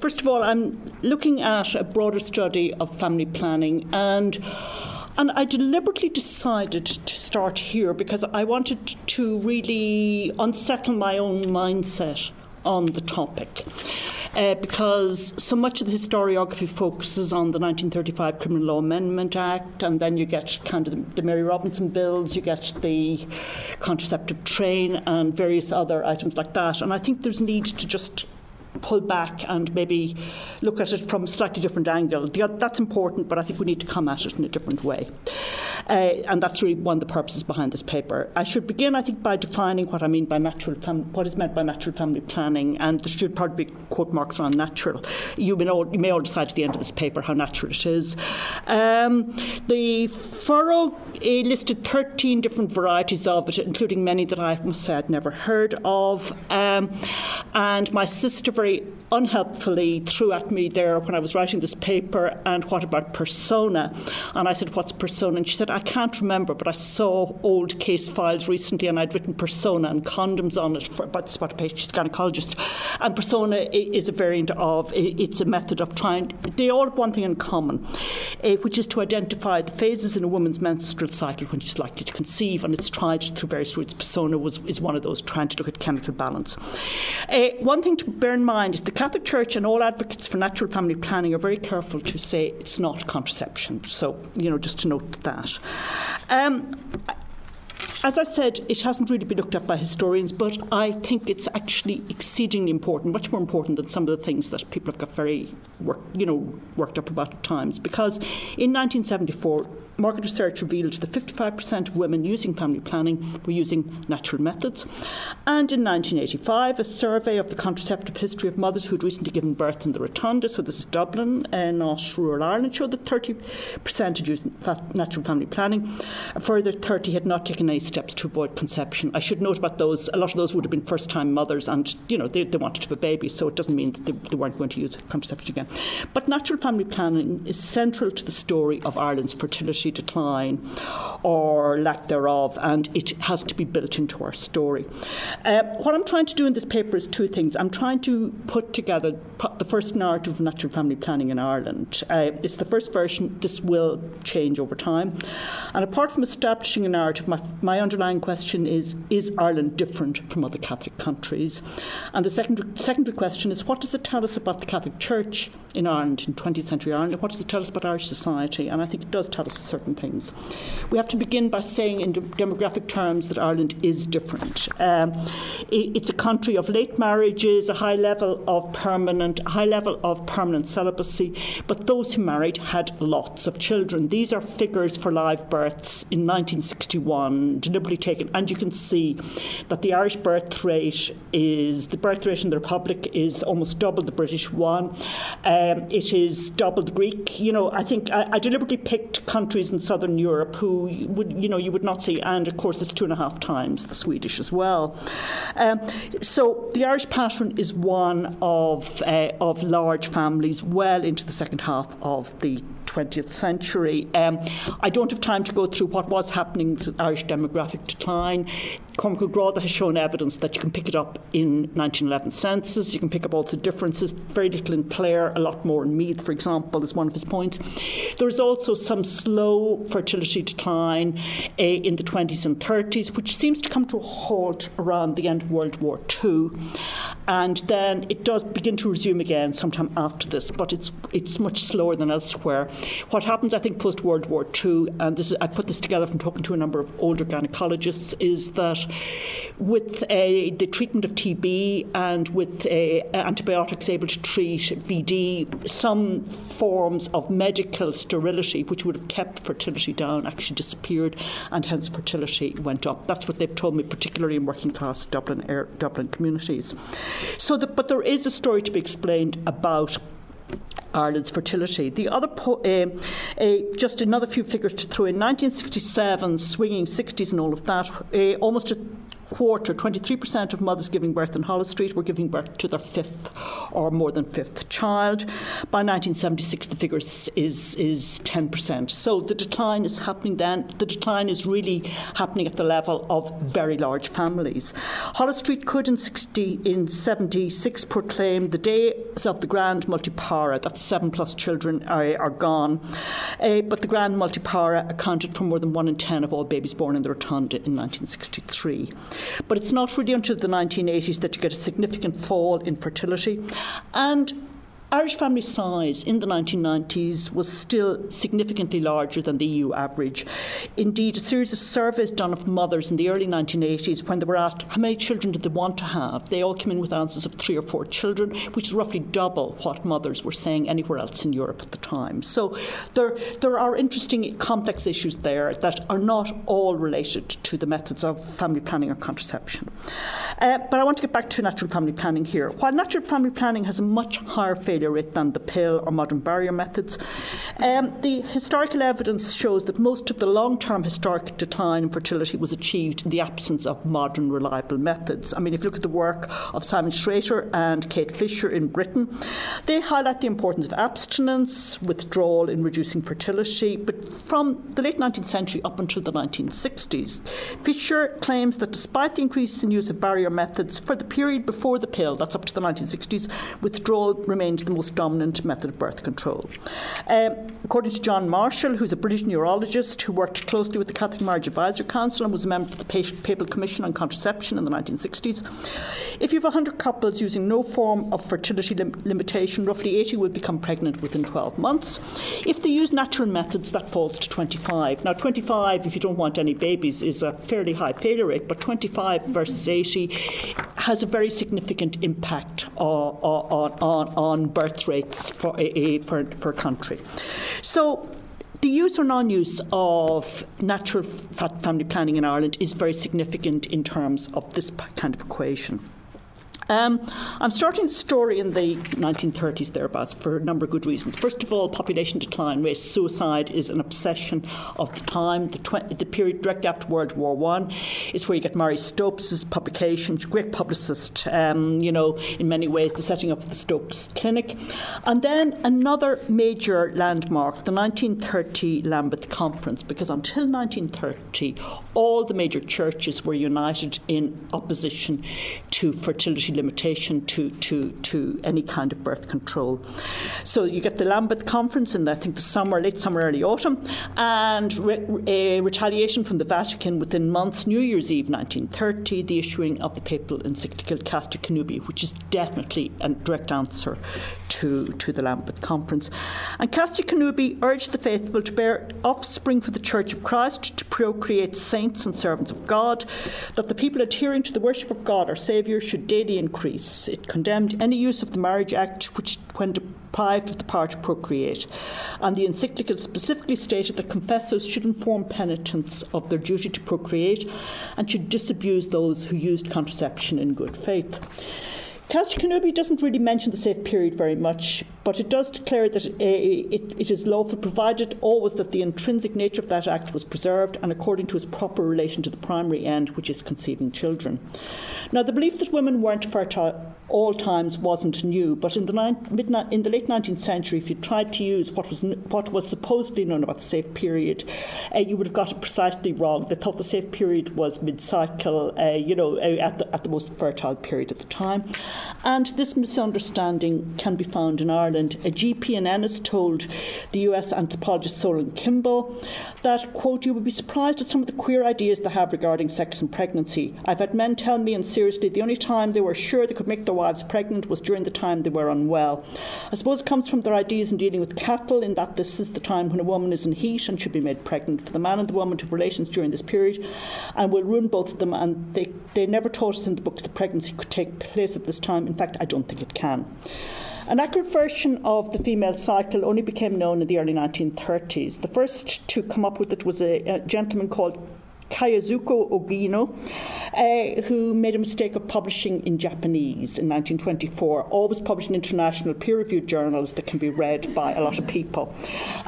First of all, I'm looking at a broader study of family planning and and I deliberately decided to start here because I wanted to really unsettle my own mindset on the topic. Uh, because so much of the historiography focuses on the 1935 Criminal Law Amendment Act, and then you get kind of the Mary Robinson bills, you get the contraceptive train, and various other items like that. And I think there's need to just pull back and maybe look at it from a slightly different angle. That's important, but I think we need to come at it in a different way. Uh, and that's really one of the purposes behind this paper. I should begin, I think, by defining what I mean by natural fam- what is meant by natural family planning, and there should probably be quote marks around natural. You may all, you may all decide at the end of this paper how natural it is. Um, the furrow listed 13 different varieties of it, including many that I must say I'd never heard of. Um, and my sister very great unhelpfully threw at me there when I was writing this paper, and what about persona? And I said, What's persona? And she said, I can't remember, but I saw old case files recently and I'd written persona and condoms on it for about a patient, she's a gynecologist. And persona is a variant of, it's a method of trying, they all have one thing in common, uh, which is to identify the phases in a woman's menstrual cycle when she's likely to conceive, and it's tried through various routes. Persona was, is one of those, trying to look at chemical balance. Uh, one thing to bear in mind is the Catholic Church and all advocates for natural family planning are very careful to say it's not contraception. So, you know, just to note that. Um, as I said, it hasn't really been looked at by historians, but I think it's actually exceedingly important, much more important than some of the things that people have got very, work, you know, worked up about at times. Because in 1974, market research revealed that 55% of women using family planning were using natural methods. And in 1985, a survey of the contraceptive history of mothers who had recently given birth in the Rotunda, so this is Dublin, uh, not rural Ireland, showed that 30% had used natural family planning. A further 30 had not taken any steps to avoid conception. I should note about those, a lot of those would have been first time mothers and, you know, they, they wanted to have a baby, so it doesn't mean that they, they weren't going to use contraception again. But natural family planning is central to the story of Ireland's fertility decline or lack thereof, and it has to be built into our story. Uh, what I'm trying to do in this paper is two things. I'm trying to put together the first narrative of natural family planning in Ireland. Uh, it's the first version, this will change over time. And apart from establishing a narrative, my, my underlying question is Is Ireland different from other Catholic countries? And the second, secondary question is What does it tell us about the Catholic Church in Ireland, in 20th century Ireland? And what does it tell us about Irish society? And I think it does tell us certain things. We have to begin by saying, in demographic terms, that Ireland is different. Um, it's a country of late marriages, a high level of permanent, high level of permanent celibacy, but those who married had lots of children. These are figures for live births in 1961, deliberately taken, and you can see that the Irish birth rate is the birth rate in the Republic is almost double the British one. Um, it is double the Greek. You know, I think I, I deliberately picked countries in southern Europe who would, you know, you would not see, and of course it's two and a half times the Swedish as well. Um, so the Irish pattern is one of uh, of large families well into the second half of the 20th century. Um, I don't have time to go through what was happening with Irish demographic decline. Cormac O'Grada has shown evidence that you can pick it up in 1911 census. You can pick up also differences, very little in Clare, a lot more in Meath, for example, is one of his points. There is also some slow fertility decline uh, in the 20s and 30s, which seems to come to a halt around the end of World War II. And then it does begin to resume again sometime after this, but it's, it's much slower than elsewhere. What happens, I think, post World War II, and this is, I put this together from talking to a number of older gynecologists, is that with uh, the treatment of TB and with uh, antibiotics able to treat VD, some forms of medical sterility, which would have kept fertility down, actually disappeared, and hence fertility went up. That's what they've told me, particularly in working class Dublin, Dublin communities. So, the, but there is a story to be explained about Ireland's fertility. The other, po- uh, uh, just another few figures to throw in 1967, swinging 60s, and all of that, uh, almost a quarter, 23% of mothers giving birth in Holles Street were giving birth to their fifth or more than fifth child. By 1976, the figure is, is 10%. So the decline is happening then. The decline is really happening at the level of very large families. Holles Street could in, 60, in 76 proclaim the days of the grand multipara, that's seven plus children are, are gone. Uh, but the grand multipara accounted for more than one in ten of all babies born in the Rotunda in 1963. But it's not really until the 1980s that you get a significant fall in fertility. And Irish family size in the 1990s was still significantly larger than the EU average. Indeed, a series of surveys done of mothers in the early 1980s, when they were asked how many children did they want to have, they all came in with answers of three or four children, which is roughly double what mothers were saying anywhere else in Europe at the time. So there, there are interesting, complex issues there that are not all related to the methods of family planning or contraception. Uh, but I want to get back to natural family planning here. While natural family planning has a much higher failure failure rate than the pill or modern barrier methods. Um, the historical evidence shows that most of the long term historic decline in fertility was achieved in the absence of modern reliable methods. I mean, if you look at the work of Simon Szreter and Kate Fisher in Britain, they highlight the importance of abstinence, withdrawal in reducing fertility, but from the late 19th century up until the 1960s, Fisher claims that despite the increase in use of barrier methods for the period before the pill, that's up to the 1960s, withdrawal remained the most dominant method of birth control. Um, according to John Marshall, who's a British neurologist who worked closely with the Catholic Marriage Advisory Council and was a member of the Papal Commission on Contraception in the 1960s, if you have 100 couples using no form of fertility lim- limitation, roughly 80 will become pregnant within 12 months. If they use natural methods, that falls to 25. Now, 25, if you don't want any babies, is a fairly high failure rate, but 25 versus 80 has a very significant impact on, on, on, on birth rates for a, for, for country. So the use or non use of natural family planning in Ireland is very significant in terms of this kind of equation. Um, I'm starting the story in the 1930s thereabouts for a number of good reasons. First of all, population decline, race suicide is an obsession of the time. The, tw- the period direct after World War One is where you get Marie Stopes' publication, great publicist, um, you know, in many ways, the setting up of the Stopes Clinic. And then another major landmark, the 1930 Lambeth Conference, because until 1930, all the major churches were united in opposition to fertility limitation to, to, to any kind of birth control. So you get the Lambeth Conference in, I think, the summer, late summer, early autumn, and re- a uh, retaliation from the Vatican within months, New Year's Eve 1930, the issuing of the papal encyclical Casti Connubii, which is definitely a direct answer to, to the Lambeth Conference. And Casti Connubii urged the faithful to bear offspring for the Church of Christ, to procreate saints and servants of God, that the people adhering to the worship of God, our Saviour, should daily increase. It condemned any use of the Marriage Act which, when deprived of the power to procreate. And the encyclical specifically stated that confessors should inform penitents of their duty to procreate and should disabuse those who used contraception in good faith. Casti Connubii doesn't really mention the safe period very much, but it does declare that it, it is lawful provided always that the intrinsic nature of that act was preserved and according to its proper relation to the primary end, which is conceiving children. Now, the belief that women weren't fertile all times wasn't new, but in the, in the late 19th century, if you tried to use what was, what was supposedly known about the safe period, uh, you would have got it precisely wrong. They thought the safe period was mid cycle, uh, you know, uh, at, the, at the most fertile period at the time. And this misunderstanding can be found in Ireland. A GP in Ennis told the US anthropologist Solon Kimball that, quote, you would be surprised at some of the queer ideas they have regarding sex and pregnancy. I've had men tell me, and seriously, the only time they were sure they could make their wives pregnant was during the time they were unwell. I suppose it comes from their ideas in dealing with cattle, in that this is the time when a woman is in heat and should be made pregnant. For the man and the woman to have relations during this period and will ruin both of them, and they, they never taught us in the books that pregnancy could take place at this time. In fact, I don't think it can. An accurate version of the female cycle only became known in the early 1930s. The first to come up with it was a, a gentleman called Kayazuko Ogino, uh, who made a mistake of publishing in Japanese in 1924, always published in international peer reviewed journals that can be read by a lot of people.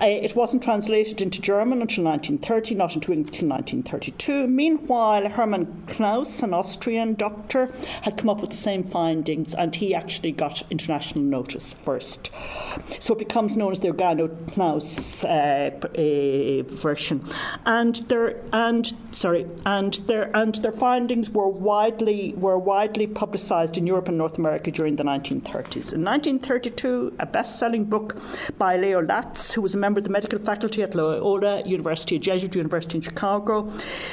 Uh, it wasn't translated into German until 1930, not into English until 1932. Meanwhile, Hermann Knaus, an Austrian doctor, had come up with the same findings and he actually got international notice first. So it becomes known as the Ogino Knaus uh, uh, version. And there, and sorry, and their and their findings were widely were widely publicised in Europe and North America during the 1930s. In 1932, a best-selling book by Leo Latz, who was a member of the medical faculty at Loyola University, a Jesuit university in Chicago,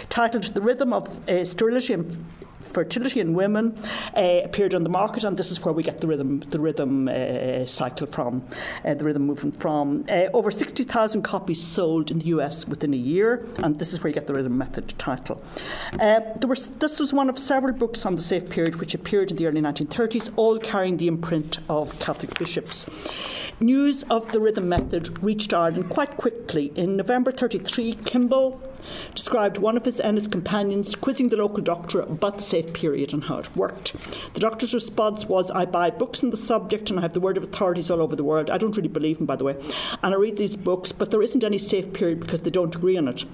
titled "The Rhythm of uh, Sterility and fertility in women uh, appeared on the market, and this is where we get the rhythm, the rhythm uh, cycle from, uh, the rhythm movement from. Uh, over 60,000 copies sold in the US within a year, and this is where you get the rhythm method title. Uh, there was, this was one of several books on the safe period which appeared in the early 1930s, all carrying the imprint of Catholic bishops. News of the rhythm method reached Ireland quite quickly. In November 33, Kimball described one of his Ennis companions quizzing the local doctor about the safe period and how it worked. The doctor's response was, I buy books on the subject and I have the word of authorities all over the world. I don't really believe them, by the way. And I read these books, but there isn't any safe period because they don't agree on it.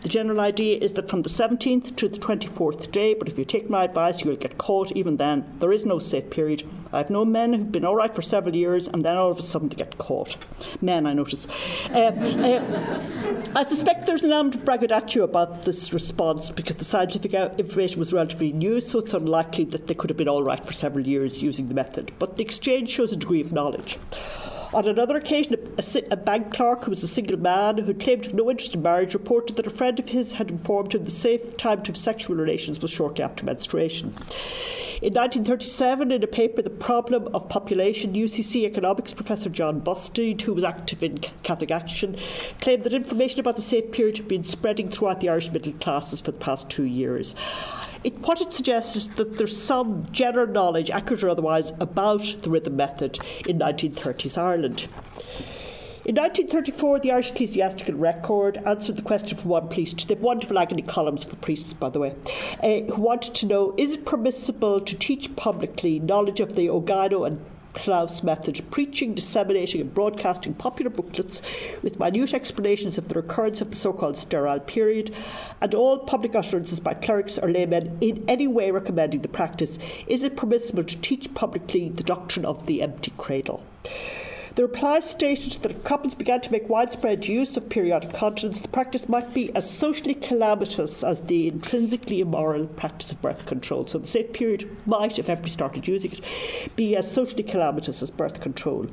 The general idea is that from the 17th to the 24th day, but if you take my advice, you'll get caught even then. There is no safe period. I have known men who've been all right for several years and then all of a sudden they get caught. Men, I notice. Uh, uh, I suspect there's an element of braggadocio about this response because the scientific information was relatively new, so it's unlikely that they could have been all right for several years using the method. But the exchange shows a degree of knowledge. On another occasion, a, a, bank clerk who was a single man who claimed to have no interest in marriage reported that a friend of his had informed him the safe time to have sexual relations was shortly after menstruation. In 1937, in a paper, The Problem of Population, UCC economics professor John Busteed, who was active in Catholic Action, claimed that information about the safe period had been spreading throughout the Irish middle classes for the past two years. It, what it suggests is that there's some general knowledge, accurate or otherwise, about the rhythm method in 1930s Ireland. In 1934, the Irish Ecclesiastical Record answered the question from one priest. They've wonderful agony columns for priests, by the way, uh, who wanted to know is it permissible to teach publicly knowledge of the Ogino and Knaus method, preaching, disseminating, and broadcasting popular booklets with minute explanations of the recurrence of the so called sterile period, and all public utterances by clerics or laymen in any way recommending the practice. Is it permissible to teach publicly the doctrine of the empty cradle? The reply stated that if couples began to make widespread use of periodic continence, the practice might be as socially calamitous as the intrinsically immoral practice of birth control. So the safe period might, if everybody started using it, be as socially calamitous as birth control.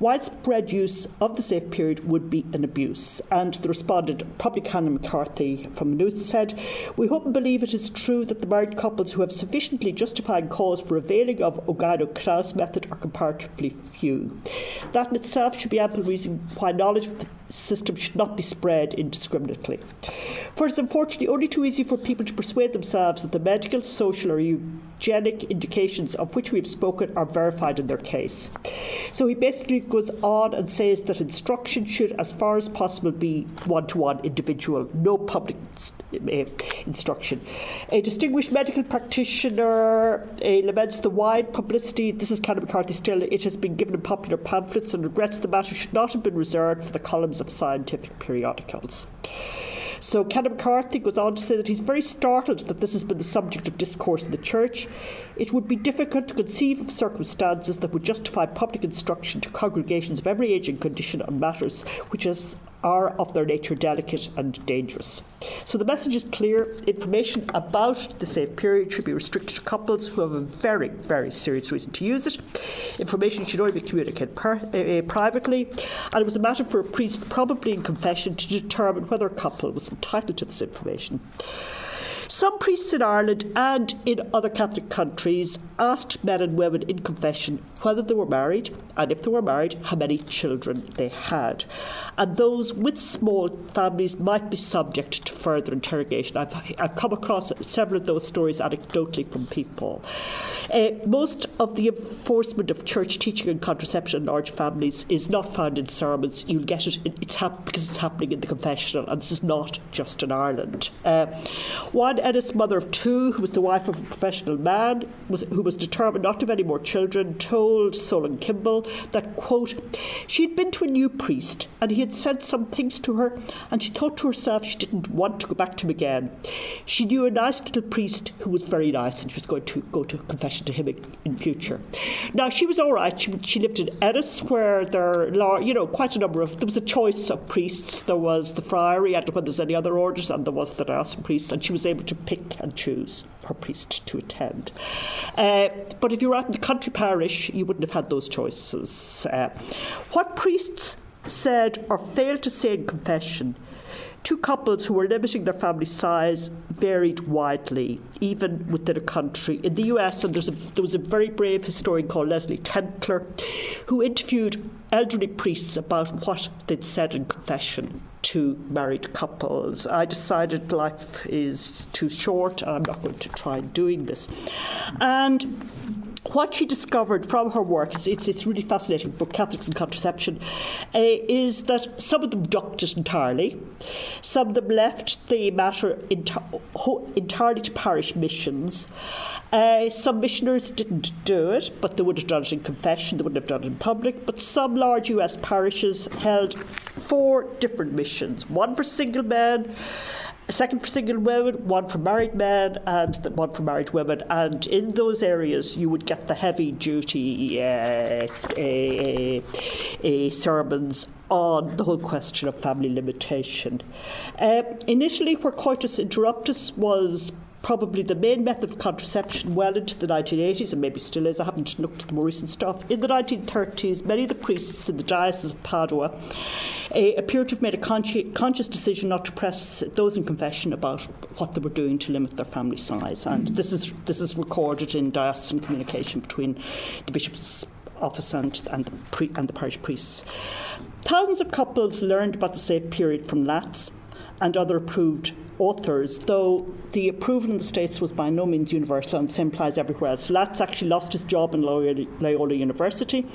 Widespread use of the safe period would be an abuse. And the respondent, Canon McCarthy from Maynooth, said, We hope and believe it is true that the married couples who have sufficiently justified cause for availing of Ogino Knaus method are comparatively few. That itself should be ample reason why knowledge of the system should not be spread indiscriminately. For it's unfortunately only too easy for people to persuade themselves that the medical, social, or eugenic indications of which we have spoken are verified in their case. So he basically goes on and says that instruction should, as far as possible, be one to one individual, no public uh, instruction. A distinguished medical practitioner uh, laments the wide publicity. This is Canon McCarthy still. It has been given in popular pamphlets and regrets the matter should not have been reserved for the columns of scientific periodicals. So Canon McCarthy goes on to say that he's very startled that this has been the subject of discourse in the church. It would be difficult to conceive of circumstances that would justify public instruction to congregations of every age and condition on matters which, as are of their nature delicate and dangerous. So the message is clear. Information about the safe period should be restricted to couples who have a very, very serious reason to use it. Information should only be communicated per, uh, privately, and it was a matter for a priest, probably in confession, to determine whether a couple was entitled to this information. Some priests in Ireland and in other Catholic countries asked men and women in confession whether they were married, and if they were married, how many children they had. And those with small families might be subject to further interrogation. I've, I've come across several of those stories anecdotally from people. Uh, most of the enforcement of church teaching on contraception in large families is not found in sermons. You'll get it, it's hap- because it's happening in the confessional, and this is not just in Ireland. Uh, Ennis, mother of two, who was the wife of a professional man, was, who was determined not to have any more children, told Solon Kimball that, quote, she had been to a new priest and he had said some things to her, and she thought to herself she didn't want to go back to him again. She knew a nice little priest who was very nice, and she was going to go to confession to him in, future. Now, she was all right. She, she lived in Ennis, where there are, you know, quite a number of, there was a choice of priests. There was the friary, I don't know when there's any other orders, and there was the diocesan priest, and she was able to pick and choose her priest to attend. Uh, but if you were out in the country parish, you wouldn't have had those choices. Uh, what priests said or failed to say in confession two couples who were limiting their family size varied widely, even within a country. In the US, and a, there was a very brave historian called Leslie Tentler who interviewed elderly priests about what they'd said in confession to married couples. I decided life is too short, and I'm not going to try doing this. And what she discovered from her work, it's, it's, it's really fascinating book, Catholics and Contraception, uh, is that some of them ducked it entirely, some of them left the matter enti- entirely to parish missions. Uh, some missioners didn't do it, but they would have done it in confession, they wouldn't have done it in public. But some large US parishes held four different missions one for single men a second for single women, one for married men, and one for married women. And in those areas, you would get the heavy duty uh, uh, uh, sermons on the whole question of family limitation. Uh, initially, where coitus interruptus was probably the main method of contraception well into the 1980s, and maybe still is. I haven't looked at the more recent stuff. In the 1930s, many of the priests in the Diocese of Padua uh, appear to have made a consci- conscious decision not to press those in confession about what they were doing to limit their family size. And this is, this is recorded in diocesan communication between the bishop's office and, and, the, pre- and the parish priests. Thousands of couples learned about the safe period from Latz and other approved authors, though the approval in the States was by no means universal and the same applies everywhere else. Latz actually lost his job in Loyola University,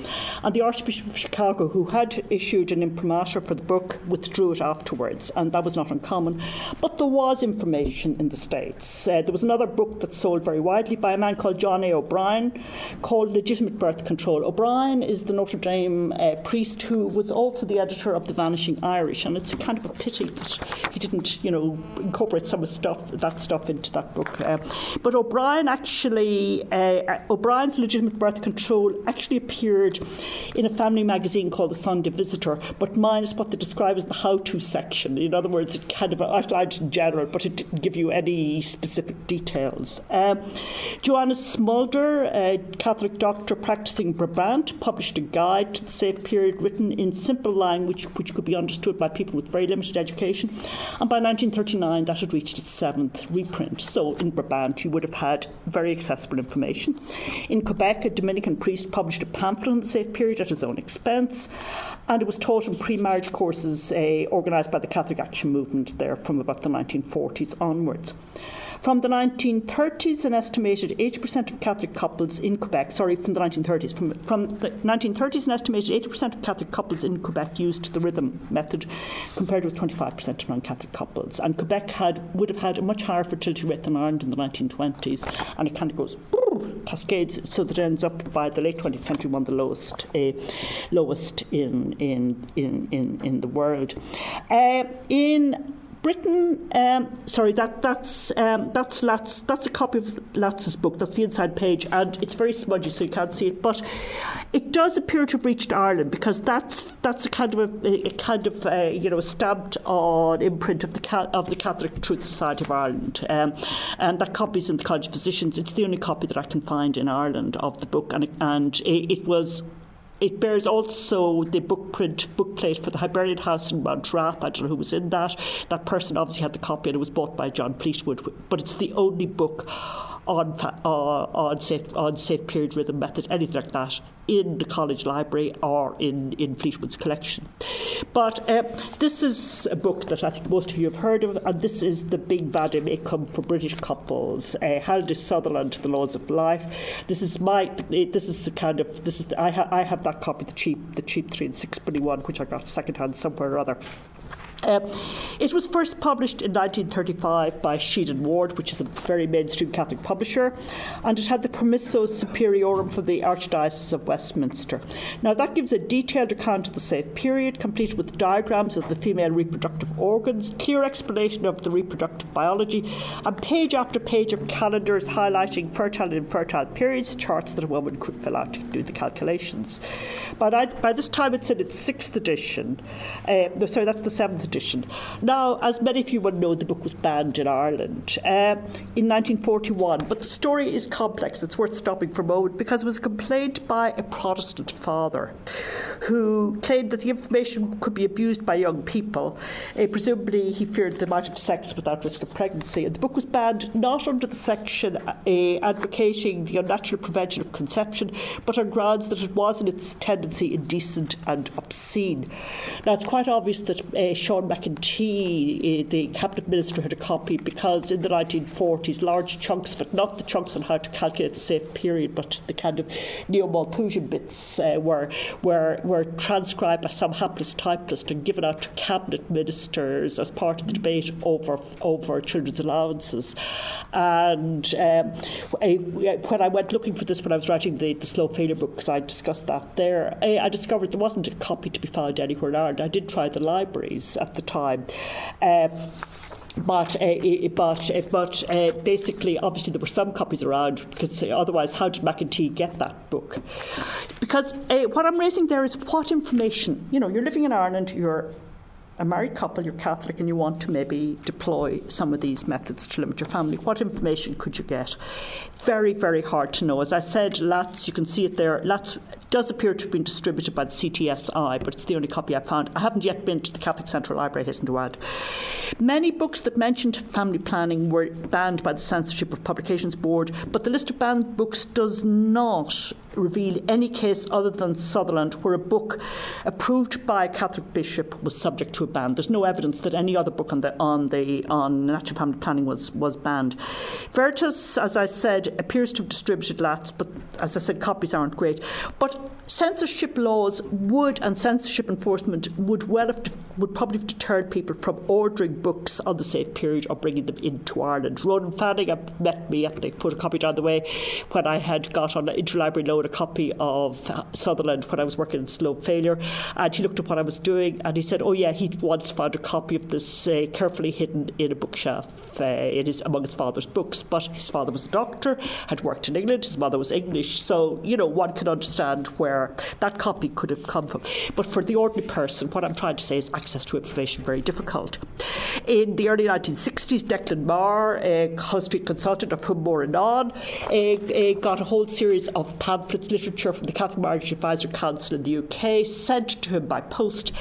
and the Archbishop of Chicago, who had issued an imprimatur for the book, withdrew it afterwards, and that was not uncommon. But there was information in the States. Uh, there was another book that sold very widely by a man called John A. O'Brien called Legitimate Birth Control. O'Brien is the Notre Dame uh, priest who was also the editor of The Vanishing Irish, and it's kind of a pity that he didn't, you know, incorporate some of stuff that stuff into that book. Uh, but O'Brien actually, uh, uh, O'Brien's legitimate birth control actually appeared in a family magazine called the Sunday Visitor, but minus what they describe as the how-to section. In other words, it kind of outlined in general, but it didn't give you any specific details. Um, Joanna Smulder, a Catholic doctor practicing Brabant, published a guide to the safe period written in simple language which could be understood by people with very limited education. And by 1939, that had reached its seventh reprint. So in Brabant, you would have had very accessible information. In Quebec, a Dominican priest published a pamphlet on the safe period at his own expense, and it was taught in pre marriage courses uh, organised by the Catholic Action Movement there from about the 1940s onwards. From the 1930s, an estimated 80% of Catholic couples in Quebec, sorry, from the 1930s, from, from the 1930s, an estimated 80% of Catholic couples in Quebec used the rhythm method, compared with 25% of non-Catholic couples. And Quebec had would have had a much higher fertility rate than Ireland in the 1920s, and it kind of goes cascades so that it ends up by the late 20th century one of the lowest uh, lowest in in in in, in the world. Uh, in Britain, um, sorry, that, that's, um, that's, Latz, that's a copy of Latz's book. That's the inside page, and it's very smudgy, so you can't see it. But it does appear to have reached Ireland because that's that's a kind of a, a kind of a, you know stamped on imprint of the of the Catholic Truth Society of Ireland, um, and that copy's in the College of Physicians. It's the only copy that I can find in Ireland of the book, and and it, it was it bears also the book print book plate for the Hibernian House in Mountrath. I don't know who was in that. That person obviously had the copy and it was bought by John Fleetwood. But it's the only book on, uh, on, safe, on safe period rhythm method, anything like that, in the college library or in, in Fleetwood's collection. But uh, this is a book that I think most of you have heard of, and this is the Big Vade Mecum for British couples. Uh, Halliday Sutherland, The Laws of Life. This is my. This is the kind of. This is. The, I, ha, I have that copy, the cheap, the cheap three and sixpenny one, which I got secondhand somewhere or other. Uh, it was first published in 1935 by Sheed and Ward, which is a very mainstream Catholic publisher, and it had the Permissu Superiorum from the Archdiocese of Westminster. Now, that gives a detailed account of the safe period, complete with diagrams of the female reproductive organs, clear explanation of the reproductive biology, and page after page of calendars highlighting fertile and infertile periods, charts that a woman could fill out to do the calculations. But I, by this time, it's in its sixth edition. Uh, sorry, that's the seventh edition. Now, as many of you will know, the book was banned in Ireland uh, in 1941, but the story is complex. It's worth stopping for a moment because it was a complaint by a Protestant father who claimed that the information could be abused by young people. Uh, presumably, he feared they might have sex without risk of pregnancy. And the book was banned not under the section uh, advocating the unnatural prevention of conception, but on grounds that it was in its tendency indecent and obscene. Now, it's quite obvious that uh, Sean John MacEntee, uh, the cabinet minister, had a copy because in the 1940s, large chunks it, not the chunks on how to calculate the safe period, but the kind of neo-Malthusian bits uh, were, were, were transcribed by some hapless typist and given out to cabinet ministers as part of the debate over, over children's allowances. And um, I, when I went looking for this when I was writing the, the slow failure book, because I discussed that there, I, I discovered there wasn't a copy to be found anywhere in Ireland. I did try the libraries at the time. Uh, but uh, but uh, but uh, basically, obviously, there were some copies around because uh, otherwise, how did MacEntee get that book? Because uh, what I'm raising there is what information. You know, you're living in Ireland. You're a married couple, you're Catholic, and you want to maybe deploy some of these methods to limit your family, what information could you get? Very, very hard to know. As I said, Latz, you can see it there. Latz does appear to have been distributed by the CTSI, but it's the only copy I've found. I haven't yet been to the Catholic Central Library, hasten to add. Many books that mentioned family planning were banned by the Censorship of Publications Board, but the list of banned books does not reveal any case other than Sutherland where a book approved by a Catholic bishop was subject to a ban. There's no evidence that any other book on the on the on natural family planning was was banned. Veritas, as I said, appears to have distributed lots, but as I said, copies aren't great. But censorship laws would and censorship enforcement would well have would probably have deterred people from ordering books on the safe period or bringing them into Ireland. Ronan Fanning met me at the photocopy down the way when I had got on an interlibrary loan a copy of Sutherland when I was working in Slow Failure, and he looked at what I was doing and he said, "Oh yeah, he'd once found a copy of this uh, carefully hidden in a bookshelf. Uh, it is among his father's books, but his father was a doctor, had worked in England, his mother was English, so you know one can understand where that copy could have come from. But for the ordinary person, what I'm trying to say is access to information very difficult. In the early 1960s, Declan Meagher, a Holles Street consultant of whom more anon, uh, uh, got a whole series of pamphlets, literature from the Catholic Marriage Advisory Council in the UK, sent to him by post,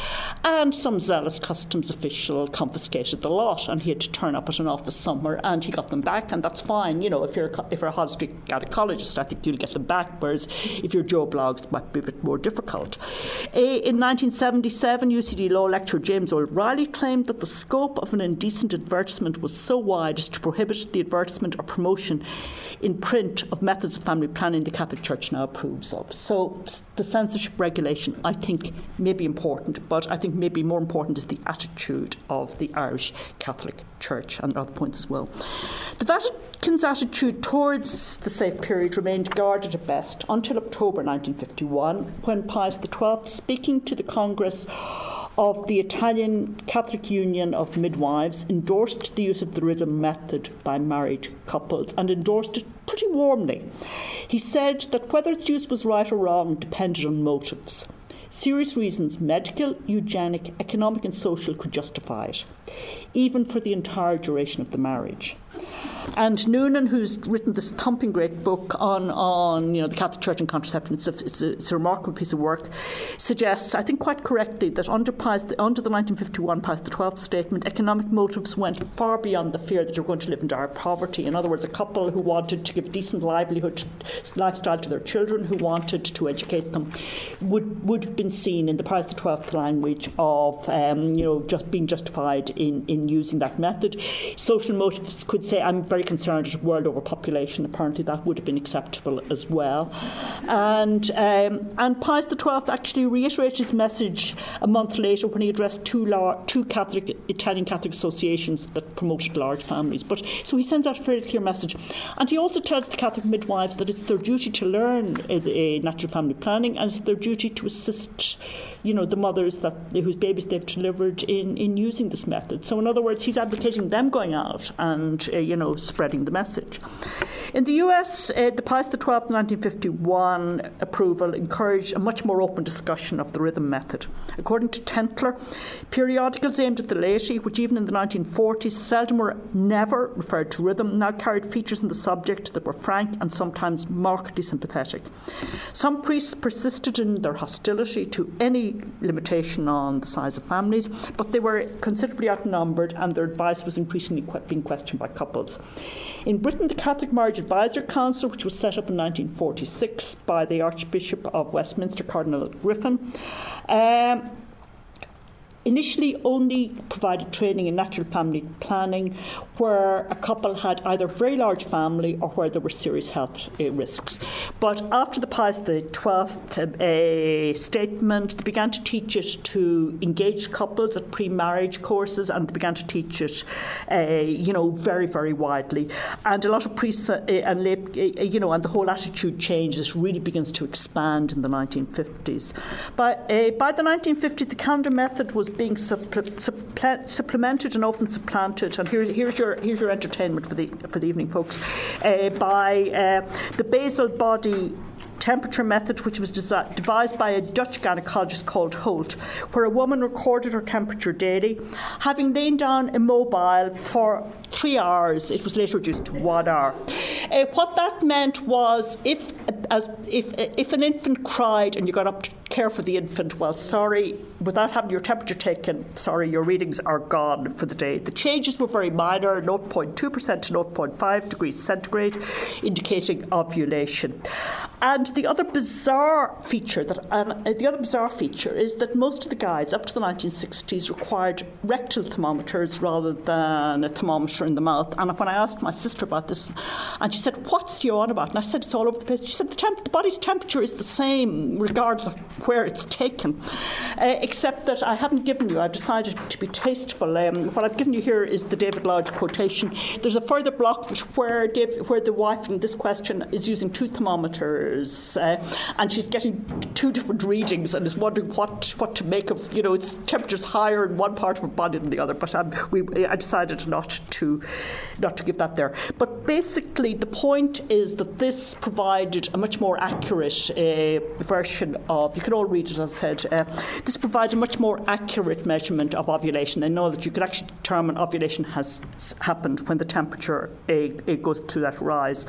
and some zealous customs official confiscated the lot, and he had to turn up at an office somewhere, and he got them back, and that's fine. You know, if you're a, if you're a Holles Street gynecologist, I think you'll get them back, whereas if you're Joe Bloggs, might be a bit more difficult. In 1977, UCD law lecturer James O'Reilly claimed that the scope of an indecent advertisement was so wide as to prohibit the advertisement or promotion in print of methods of family planning the Catholic Church now approves of. So the censorship regulation, I think, may be important, but I think maybe more important is the attitude of the Irish Catholic Church and other points as well. The Vatican's attitude towards the safe period remained guarded at best until October 1951, when Pius XII, speaking to the Congress of the Italian Catholic Union of Midwives endorsed the use of the rhythm method by married couples and endorsed it pretty warmly. He said that whether its use was right or wrong depended on motives. Serious reasons, medical, eugenic, economic, and social, could justify it, even for the entire duration of the marriage. And Noonan, who's written this thumping great book on, on you know, the Catholic Church and contraception, it's a, it's, a, it's a remarkable piece of work, suggests, I think quite correctly, that under, Pius, under the 1951 Pius XII statement, economic motives went far beyond the fear that you're going to live in dire poverty. In other words, a couple who wanted to give decent livelihood lifestyle to their children, who wanted to educate them, would, would have been seen in the Pius XII language of um, you know, just being justified in, in using that method. Social motives could say, I'm very concerned at world overpopulation. Apparently, that would have been acceptable as well. And, um, and Pius XII actually reiterated his message a month later when he addressed two, lar- two Catholic, Italian Catholic associations that promoted large families. But So he sends out a very clear message. And he also tells the Catholic midwives that it's their duty to learn uh, uh, natural family planning and it's their duty to assist you know, the mothers that whose babies they've delivered in, in using this method. So, in other words, he's advocating them going out and, uh, you know, spreading the message. In the US, uh, the Pius XII 1951 approval encouraged a much more open discussion of the rhythm method. According to Tentler, periodicals aimed at the laity, which even in the 1940s seldom or never referred to rhythm, now carried features in the subject that were frank and sometimes markedly sympathetic. Some priests persisted in their hostility to any limitation on the size of families, but they were considerably outnumbered and their advice was increasingly being questioned by couples. In Britain, the Catholic Marriage Advisory Council, which was set up in 1946 by the Archbishop of Westminster, Cardinal Griffin, um, initially only provided training in natural family planning where a couple had either a very large family or where there were serious health uh, risks. But after the Pius XII uh, statement, they began to teach it to engaged couples at pre-marriage courses and they began to teach it, uh, you know, very, very widely. And a lot of priests and lay, you know, and the whole attitude changes really begins to expand in the 1950s. By, by the 1950s, the calendar method was being supple- supplemented and often supplanted. And here's, here's, your, here's your entertainment for the, for the evening, folks, uh, by uh, the basal body temperature method, which was devised by a Dutch gynecologist called Holt, where a woman recorded her temperature daily. Having lain down immobile for three hours, it was later reduced to one hour. Uh, what that meant was if, as, if, if an infant cried and you got up to care for the infant, well, sorry, without having your temperature taken, sorry, your readings are gone for the day. The changes were very minor 0.2% to 0.5 degrees centigrade, indicating ovulation. And the other bizarre feature that uh, the other bizarre feature is that most of the guides up to the 1960s required rectal thermometers rather than a thermometer in the mouth. And when I asked my sister about this, and she said, "What's you on about?" and I said, "It's all over the place." She said, "The, temp- the body's temperature is the same regardless of where it's taken, uh, except that I haven't given you. I've decided to be tasteful. Um, what I've given you here is the David Lodge quotation. There's a further block where Dave, where the wife in this question is using two thermometers, uh, and she's getting two different readings and is wondering what what to make of. You know, it's temperatures higher in one part of her body than the other. But um, we, I decided not to not to give that there. But basically, the point is that this provided a much more accurate uh, version of. You can all read it, as I said. Uh, this provides a much more accurate measurement of ovulation. They know that you could actually determine ovulation has happened when the temperature uh, goes to that rise.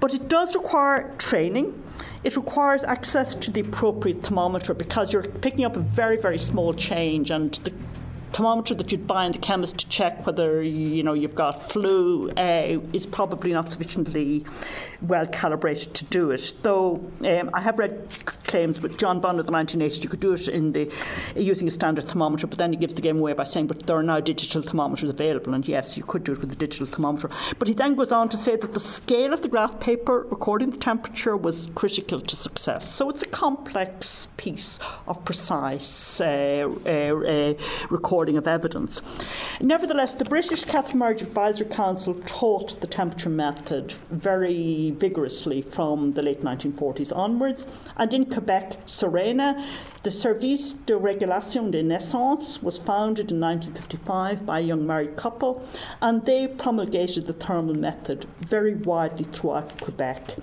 But it does require training. It requires access to the appropriate thermometer because you're picking up a very, very small change, and the thermometer that you'd buy in the chemist to check whether you know you've got flu uh, is probably not sufficiently well calibrated to do it. Though um, I have read claims with John Bond of the 1980s you could do it in the using a standard thermometer, but then he gives the game away by saying, "But there are now digital thermometers available," and yes, you could do it with a digital thermometer. But he then goes on to say that the scale of the graph paper recording the temperature was critical to success. So it's a complex piece of precise uh, uh, uh, recording of evidence. Nevertheless, the British Catholic Marriage Advisory Council taught the temperature method very vigorously from the late 1940s onwards, and in Quebec, Serena. The Service de Régulation des Naissances was founded in 1955 by a young married couple, and they promulgated the thermal method very widely throughout Quebec.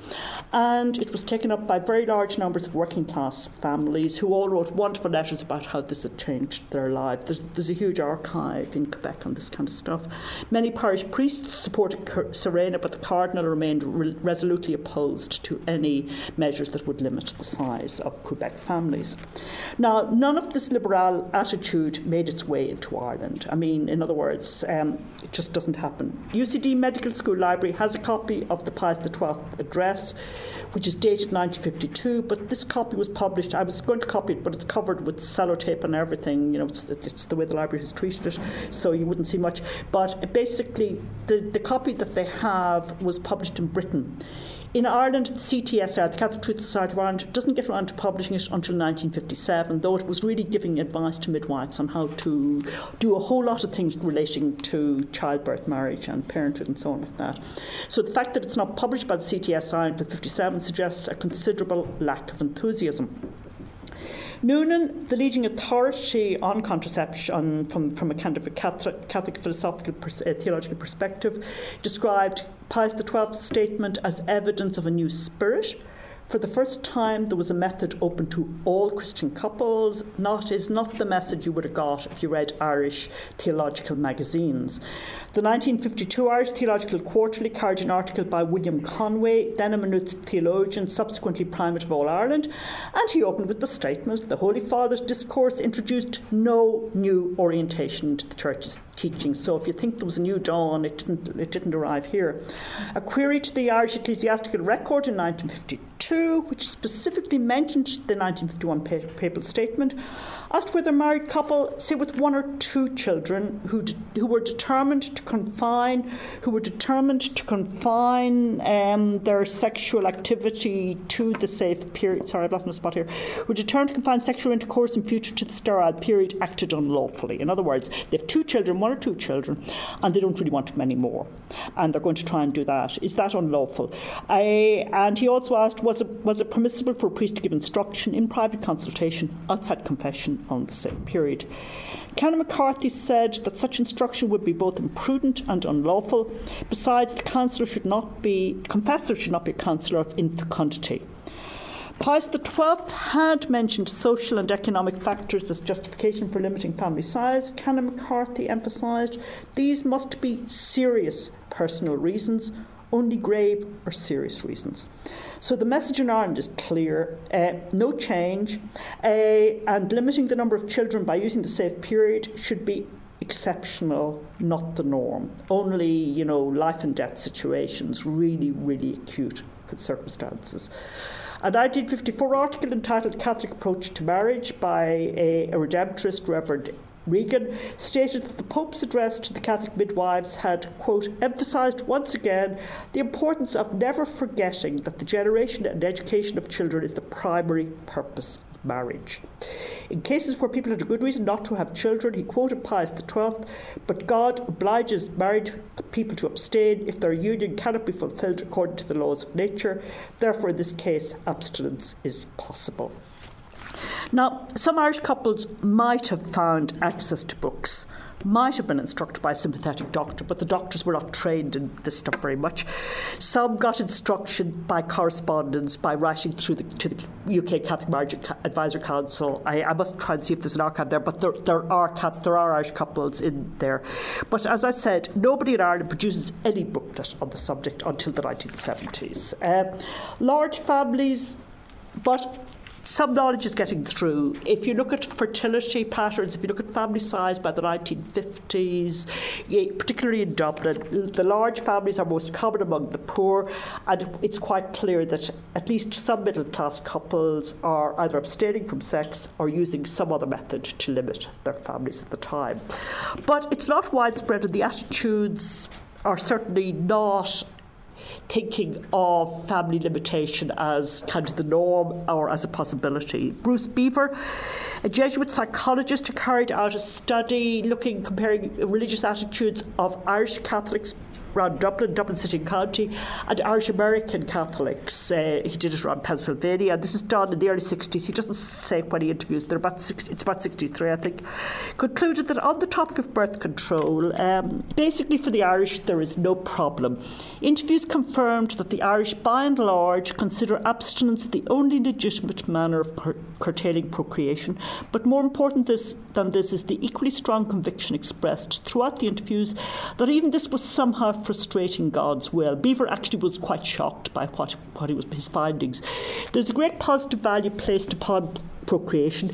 And it was taken up by very large numbers of working class families who all wrote wonderful letters about how this had changed their lives. There's, there's a huge archive in Quebec on this kind of stuff. Many parish priests supported Serena, but the Cardinal remained re- resolutely opposed to any measures that would limit the size of Quebec families. Now, none of this liberal attitude made its way into Ireland. I mean, in other words, um, it just doesn't happen. UCD Medical School Library has a copy of the Pius XII address, which is dated 1952, but this copy was published. I was going to copy it, but it's covered with sellotape and everything. You know, it's, it's the way the library has treated it, so you wouldn't see much. But basically, the, the copy that they have was published in Britain. In Ireland, the CTSI, the Catholic Truth Society of Ireland, doesn't get around to publishing it until 1957, though it was really giving advice to midwives on how to do a whole lot of things relating to childbirth, marriage, and parenthood, and so on like that. So the fact that it's not published by the CTSI until 57 suggests a considerable lack of enthusiasm. Noonan, the leading authority on contraception from, from a kind of a Catholic, Catholic philosophical, uh, theological perspective, described Pius XII's statement as evidence of a new spirit for the first time, there was a method open to all Christian couples. Not is not the message you would have got if you read Irish theological magazines. The 1952 Irish Theological Quarterly carried an article by William Conway, then a Maynooth theologian, subsequently Primate of All Ireland, and he opened with the statement: "The Holy Father's discourse introduced no new orientation to the Church's teaching. So if you think there was a new dawn, it didn't, it didn't arrive here. A query to the Irish Ecclesiastical Record in 1952, which specifically mentioned the 1951 papal statement, asked whether a married couple, say with one or two children, who, de- who were determined to confine, who were determined to confine um, their sexual activity to the safe period. Sorry, I've lost my spot here. Were determined to confine sexual intercourse in future to the sterile period, acted unlawfully. In other words, they have two children, one or two children, and they don't really want many more, and they're going to try and do that. Is that unlawful? I, and he also asked, was it was it permissible for a priest to give instruction in private consultation outside confession? on the same period. Canon McCarthy said that such instruction would be both imprudent and unlawful. Besides, the counsellor should not be, confessor should not be a counsellor of infecundity. Pius XII had mentioned social and economic factors as justification for limiting family size. Canon McCarthy emphasised these must be serious personal reasons, only grave or serious reasons. So the message in Ireland is clear uh, no change, uh, and limiting the number of children by using the safe period should be exceptional, not the norm. Only, you know, life and death situations, really, really acute circumstances. An 1954 article entitled Catholic Approach to Marriage by a, a Redemptorist, Reverend Regan stated that the Pope's address to the Catholic midwives had, quote, emphasised once again the importance of never forgetting that the generation and education of children is the primary purpose marriage. In cases where people had a good reason not to have children, he quoted Pius XII, but God obliges married people to abstain if their union cannot be fulfilled according to the laws of nature. Therefore, in this case, abstinence is possible. Now, some Irish couples might have found access to books, might have been instructed by a sympathetic doctor, but the doctors were not trained in this stuff very much. Some got instruction by correspondence, by writing through the, to the UK Catholic Marriage Advisor Council. I, I, must try and see if there's an archive there, but there, there, are, there are Irish couples in there. But as I said, nobody in Ireland produces any booklet on the subject until the 1970s. Uh, large families, but some knowledge is getting through. If you look at fertility patterns, if you look at family size by the 1950s, particularly in Dublin, the large families are most common among the poor, and it's quite clear that at least some middle class couples are either abstaining from sex or using some other method to limit their families at the time. But it's not widespread, and the attitudes are certainly not thinking of family limitation as kind of the norm or as a possibility. Bruce Biever, a Jesuit psychologist carried out a study looking, comparing religious attitudes of Irish Catholics around Dublin, Dublin City County, and Irish American Catholics. Uh, he did it around Pennsylvania. This is done in the early 60s. He doesn't say when he interviews. They're about 60, it's about 63, I think. Concluded that on the topic of birth control, um, basically for the Irish, there is no problem. Interviews confirmed that the Irish, by and large, consider abstinence the only legitimate manner of cur- curtailing procreation. But more important this, than this is the equally strong conviction expressed throughout the interviews that even this was somehow frustrating God's will. Biever actually was quite shocked by what, what he was, his findings. There's a great positive value placed upon procreation.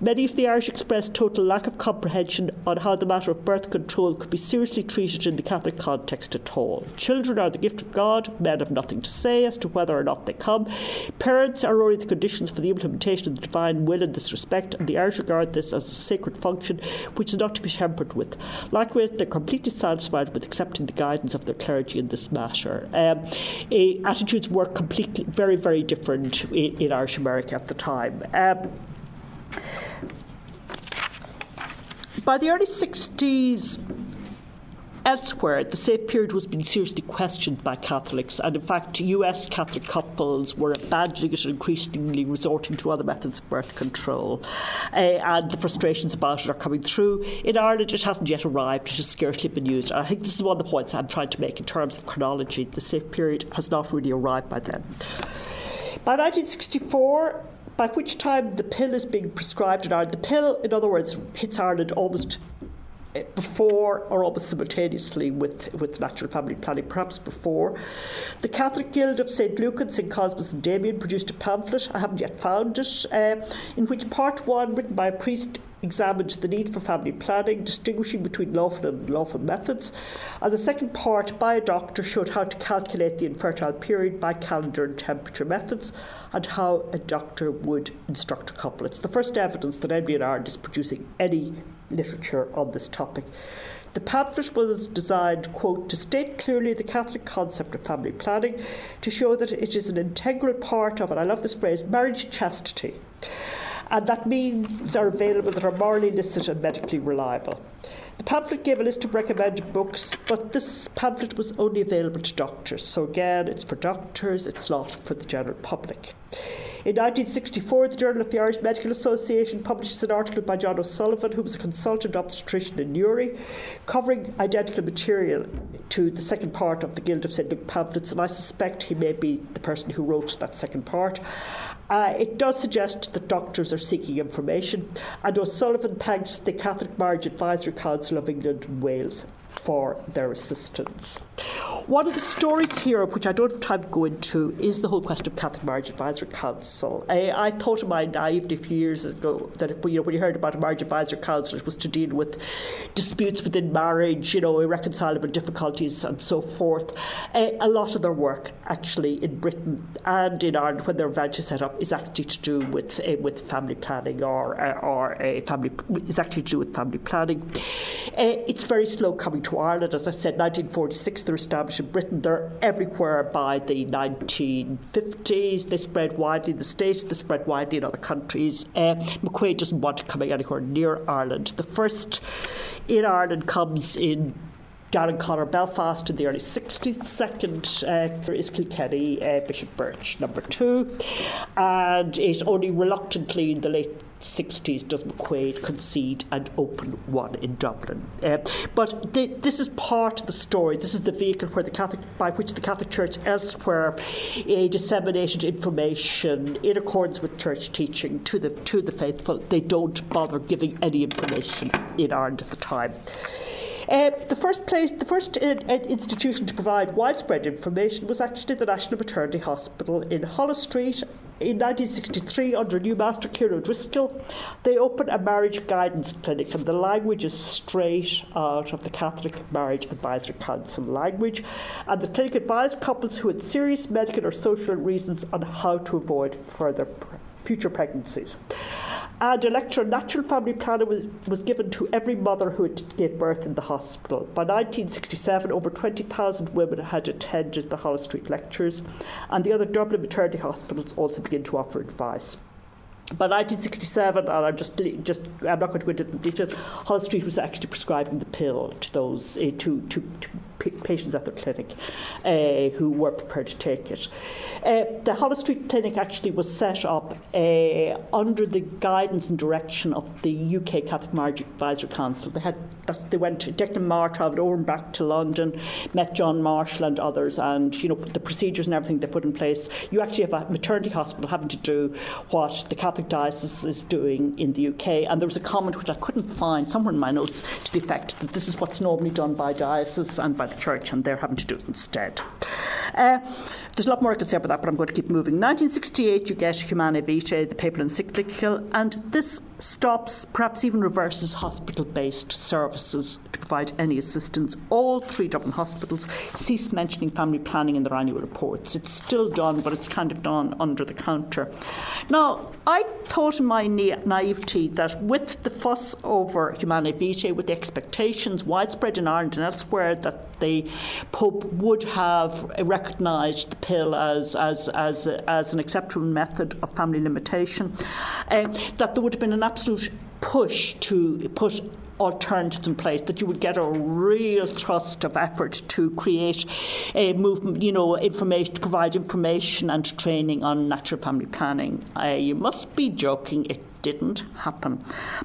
Many of the Irish expressed total lack of comprehension on how the matter of birth control could be seriously treated in the Catholic context at all. Children are the gift of God, men have nothing to say as to whether or not they come. Parents are only the conditions for the implementation of the divine will in this respect, and the Irish regard this as a sacred function which is not to be tampered with. Likewise, they're completely satisfied with accepting the guidance of their clergy in this matter. Um, eh, attitudes were completely very, very different in, in Irish America at the time. Um, by the early 60s, Elsewhere, the safe period was being seriously questioned by Catholics, and in fact, US Catholic couples were abandoning it and increasingly resorting to other methods of birth control. Uh, and the frustrations about it are coming through. In Ireland, it hasn't yet arrived, it has scarcely been used. And I think this is one of the points I'm trying to make in terms of chronology. The safe period has not really arrived by then. By 1964, by which time the pill is being prescribed in Ireland. The pill, in other words, hits Ireland almost before or almost simultaneously with, with natural family planning, perhaps before. The Catholic Guild of St. Luke and St. Cosmas and Damian produced a pamphlet, I haven't yet found it, uh, in which part one, written by a priest, examined the need for family planning, distinguishing between lawful and unlawful methods. And the second part, by a doctor, showed how to calculate the infertile period by calendar and temperature methods and how a doctor would instruct a couple. It's the first evidence that Ireland is producing any literature on this topic. The pamphlet was designed, quote, to state clearly the Catholic concept of family planning, to show that it is an integral part of, and I love this phrase, marriage chastity and that means are available that are morally licit and medically reliable. The pamphlet gave a list of recommended books, but this pamphlet was only available to doctors. So again, it's for doctors, it's not for the general public. In 1964, the Journal of the Irish Medical Association publishes an article by John O'Sullivan, who was a consultant obstetrician in Newry, covering identical material to the second part of the Guild of St. Luke pamphlets, and I suspect he may be the person who wrote that second part. Uh, it does suggest that doctors are seeking information, and O'Sullivan thanks the Catholic Marriage Advisory Council of England and Wales for their assistance. One of the stories here, which I don't have time to go into, is the whole question of Catholic Marriage Advisory Council. I, I thought in my naivety a few years ago that if, you know, when you heard about a Marriage Advisory Council, it was to deal with disputes within marriage, you know, irreconcilable difficulties and so forth. Uh, a lot of their work, actually, in Britain and in Ireland, when they're eventually set up, is actually to do with uh, with family planning or uh, or a family is actually to do with family planning. It's very slow coming to Ireland, as I said. 1946, they're established in Britain. They're everywhere by the 1950s. They spread widely in the states. They spread widely in other countries. Uh, McQuaid doesn't want to come anywhere near Ireland. The first in Ireland comes in Down and Connor Belfast in the early 60s. The second uh, is Kilkenny uh, Bishop Birch, number two. And it only reluctantly in the late 60s does McQuaid concede and open one in Dublin. Uh, but this is part of the story. This is the vehicle where the Catholic, by which the Catholic Church elsewhere uh, disseminated information in accordance with church teaching to the to the faithful. They don't bother giving any information in Ireland at the time. Uh, the first place, the first uh, uh, institution to provide widespread information was actually the National Maternity Hospital in Holles Street. In 1963, under new master Kieran O'Driscoll, they opened a marriage guidance clinic, and the language is straight out of the Catholic Marriage Advisory Council language. And the clinic advised couples who had serious medical or social reasons on how to avoid further future pregnancies. And a lecture on natural family planning was, was given to every mother who gave birth in the hospital. By 1967, over 20,000 women had attended the Holles Street lectures, and the other Dublin maternity hospitals also began to offer advice. By 1967, and I'm just, just I'm not going to go into the details, Holles Street was actually prescribing the pill to those uh, to, to, to patients at the clinic uh, who were prepared to take it. Uh, the Holles Street Clinic actually was set up uh, under the guidance and direction of the UK Catholic Marriage Advisory Council. They had they went to Declan Meagher travelled over and back to London, met John Marshall and others, and you know the procedures and everything they put in place. You actually have a maternity hospital having to do what the Catholic diocese is doing in the UK, and there was a comment which I couldn't find somewhere in my notes to the effect that this is what's normally done by diocese and by church, and they're having to do it instead. Uh, there's a lot more I can say about that, but I'm going to keep moving. 1968, you get Humanae Vitae, the papal encyclical, and this stops, perhaps even reverses hospital based services to provide any assistance. All three Dublin hospitals cease mentioning family planning in their annual reports. It's still done, but it's kind of done under the counter. Now, I thought in my na- naivety that with the fuss over Humanae Vitae, with the expectations widespread in Ireland and elsewhere that the Pope would have recognised the pill as, as, as, as an acceptable method of family limitation, uh, that there would have been an absolute push to put alternatives in place, that you would get a real thrust of effort to create a movement, you know, information, to provide information and training on natural family planning. Uh, you must be joking. It didn't happen.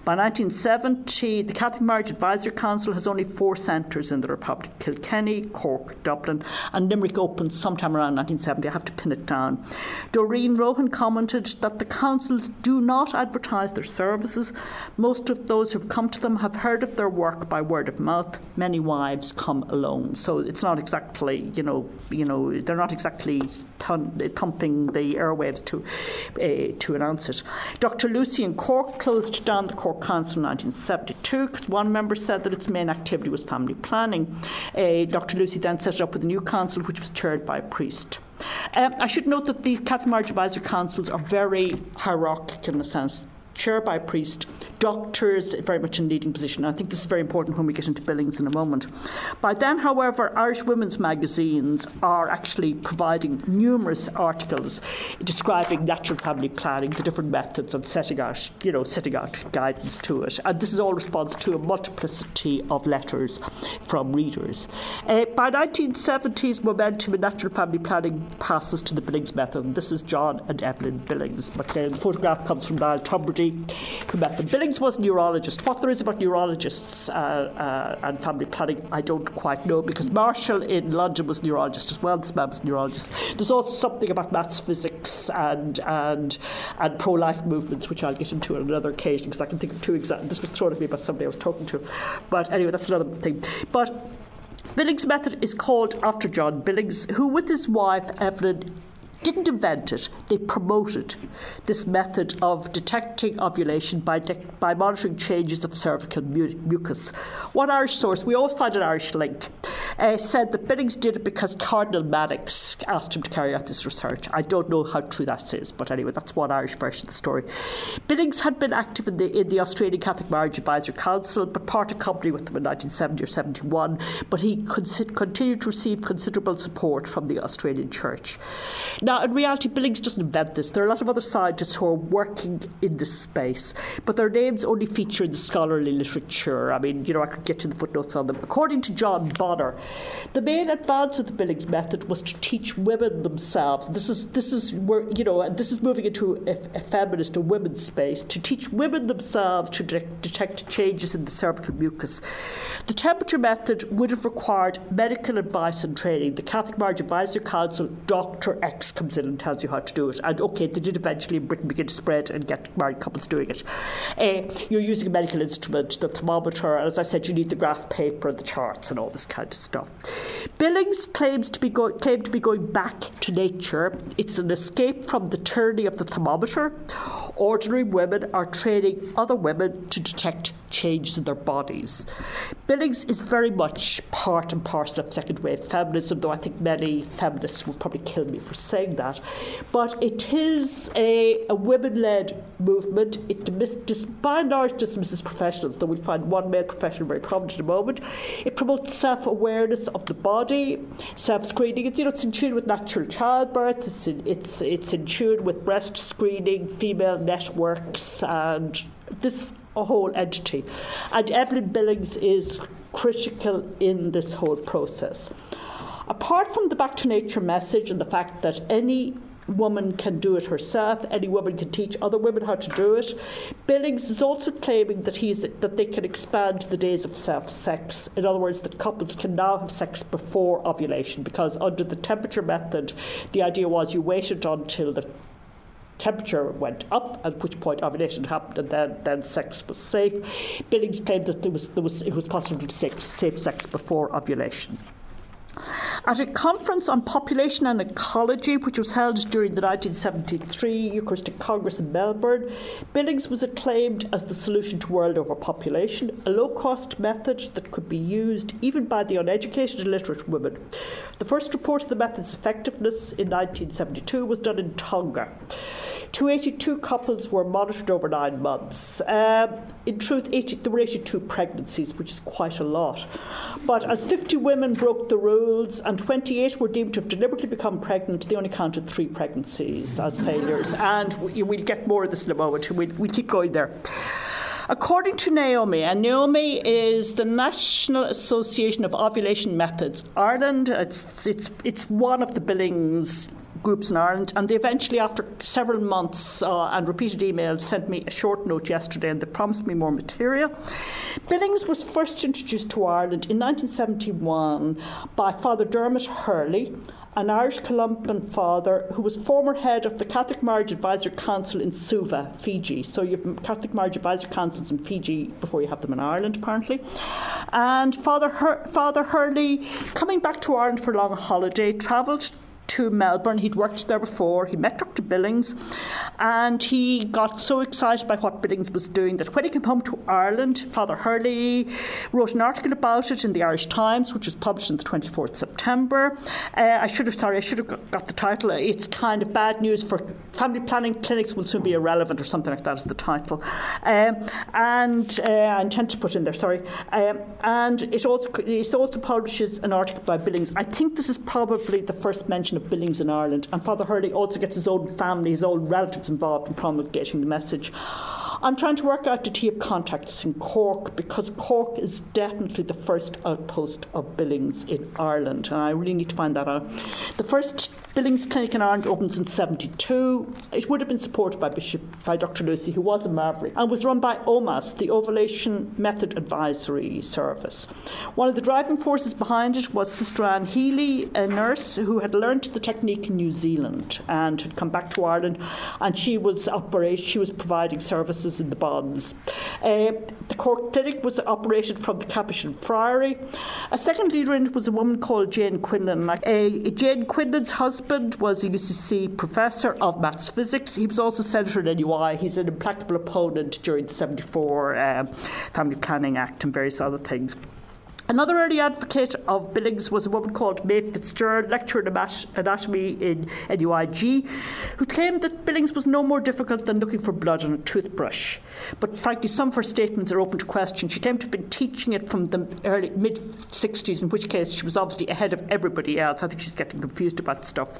By 1970, the Catholic Marriage Advisory Council has only four centres in the Republic Kilkenny, Cork, Dublin, and Limerick opened sometime around 1970. I have to pin it down. Dorine Rohan commented that the councils do not advertise their services. Most of those who've come to them have heard of their work by word of mouth. Many wives come alone. So it's not exactly, you know, you know, they're not exactly thumping the airwaves to, uh, to announce it. Dr. Lucey in Cork closed down the Cork Council in 1972 because one member said that its main activity was family planning. Uh, Dr. Lucey then set up with a new council which was chaired by a priest. Um, I should note that the Catholic Marriage Advisory Councils are very hierarchical in a sense chaired by priest, doctors very much in leading position. I think this is very important when we get into billings in a moment. By then, however, Irish women's magazines are actually providing numerous articles describing natural family planning, the different methods, and setting out, you know, setting out guidance to it. And this is all response to a multiplicity of letters from readers. Uh, by 1970s, momentum in natural family planning passes to the Billings method. This is John and Evelyn Billings. But the photograph comes from Niall Tumberty, who met them. Billings was a neurologist. What there is about neurologists uh, uh, and family planning, I don't quite know because Marshall in London was a neurologist as well. This man was a neurologist. There's also something about maths, physics, and and and pro-life movements, which I'll get into on another occasion because I can think of two examples. This was thrown at me by somebody I was talking to, but anyway, that's another thing. But Billings' method is called after John Billings, who, with his wife Evelyn, didn't invent it, they promoted this method of detecting ovulation by, de- by monitoring changes of cervical mu- mucus. One Irish source, we always find an Irish link, uh, said that Billings did it because Cardinal Mannix asked him to carry out this research. I don't know how true that is, but anyway, that's one Irish version of the story. Billings had been active in the, in the Australian Catholic Marriage Advisory Council, but parted company with them in 1970 or 71, but he continued to receive considerable support from the Australian Church. Now, in reality, Billings doesn't invent this. There are a lot of other scientists who are working in this space, but their names only feature in the scholarly literature. I mean, you know, I could get to the footnotes on them. According to John Bonnar, the main advance of the Billings method was to teach women themselves. This is this is where you know, this is moving into a, a feminist, a women's space to teach women themselves to de- detect changes in the cervical mucus. The temperature method would have required medical advice and training. The Catholic Marriage Advisory Council, Doctor X comes in and tells you how to do it. And okay, they did eventually in Britain begin to spread and get married couples doing it. Uh, you're using a medical instrument, the thermometer, and as I said, you need the graph paper, and the charts, and all this kind of stuff. Billings claims to be go- claimed to be going back to nature. It's an escape from the tyranny of the thermometer. Ordinary women are training other women to detect changes in their bodies. Billings is very much part and parcel of second wave feminism, though I think many feminists would probably kill me for saying that. But it is a, a women led movement. It dismiss, dis, by and large dismisses professionals, though we find one male professional very prominent at the moment. It promotes self awareness of the body, self screening. It's, you know, it's in tune with natural childbirth, it's in, it's, it's in tune with breast screening, female networks, and this a whole entity. And Evelyn Billings is critical in this whole process. Apart from the back to nature message and the fact that any woman can do it herself, any woman can teach other women how to do it. Billings is also claiming that he's that they can expand the days of self sex. In other words, that couples can now have sex before ovulation because under the temperature method, the idea was you waited until the temperature went up, at which point ovulation happened, and then, then sex was safe. Billings claimed that there was, there was, it was possible to have safe, safe sex before ovulation. At a conference on population and ecology, which was held during the 1973 Eucharistic Congress in Melbourne, Billings was acclaimed as the solution to world overpopulation, a low cost method that could be used even by the uneducated illiterate women. The first report of the method's effectiveness in 1972 was done in Tonga. 282 couples were monitored over nine months. Um, in truth, 80, there were 82 pregnancies, which is quite a lot. But as 50 women broke the rules and 28 were deemed to have deliberately become pregnant, they only counted three pregnancies as failures. And we, will get more of this in a moment. We'll, we'll keep going there. According to Naomi, and Naomi is the National Association of Ovulation Methods Ireland, it's, it's, it's one of the Billings groups in Ireland, and they eventually, after several months uh, and repeated emails, sent me a short note yesterday and they promised me more material. Billings was first introduced to Ireland in 1971 by Father Dermot Hurley, an Irish Columban father who was former head of the Catholic Marriage Advisor Council in Suva, Fiji. So you have Catholic Marriage Advisor Councils in Fiji before you have them in Ireland, apparently. And Father, Father Hurley, coming back to Ireland for a long holiday, travelled to Melbourne. He'd worked there before. He met Dr. Billings and he got so excited by what Billings was doing that when he came home to Ireland, Father Hurley wrote an article about it in the Irish Times, which was published on the 24th September. Uh, I should have, sorry, I should have got the title. It's kind of bad news for family planning clinics will soon be irrelevant or something like that is the title. Um, and uh, I intend to put in there, sorry. Um, and it also, it also publishes an article by Billings. I think this is probably the first mention of Billings in Ireland, and Father Hurley also gets his own family, his own relatives involved in promulgating the message. I'm trying to work out the T of contacts in Cork because Cork is definitely the first outpost of Billings in Ireland, and I really need to find that out. The first Billings Clinic in Ireland opens in 72. It would have been supported by Bishop by Dr. Lucey, who was a maverick, and was run by OMAS, the Ovulation Method Advisory Service. One of the driving forces behind it was Sister Anne Healy, a nurse who had learned the technique in New Zealand and had come back to Ireland, and she was operate, she was providing services in the bonds. Uh, the Cork Clinic was operated from the Capuchin Friary. A second leader in it was a woman called Jane Quinlan. Uh, Jane Quinlan's husband husband was a UCC professor of maths physics. He was also senator in NUI. He's an implacable opponent during the 74 uh, Family Planning Act and various other things. Another early advocate of Billings was a woman called Maeve Fitzgerald, lecturer in anatomy in NUIG, who claimed that Billings was no more difficult than looking for blood on a toothbrush. But frankly, some of her statements are open to question. She claimed to have been teaching it from the early mid 60s, in which case she was obviously ahead of everybody else. I think she's getting confused about stuff.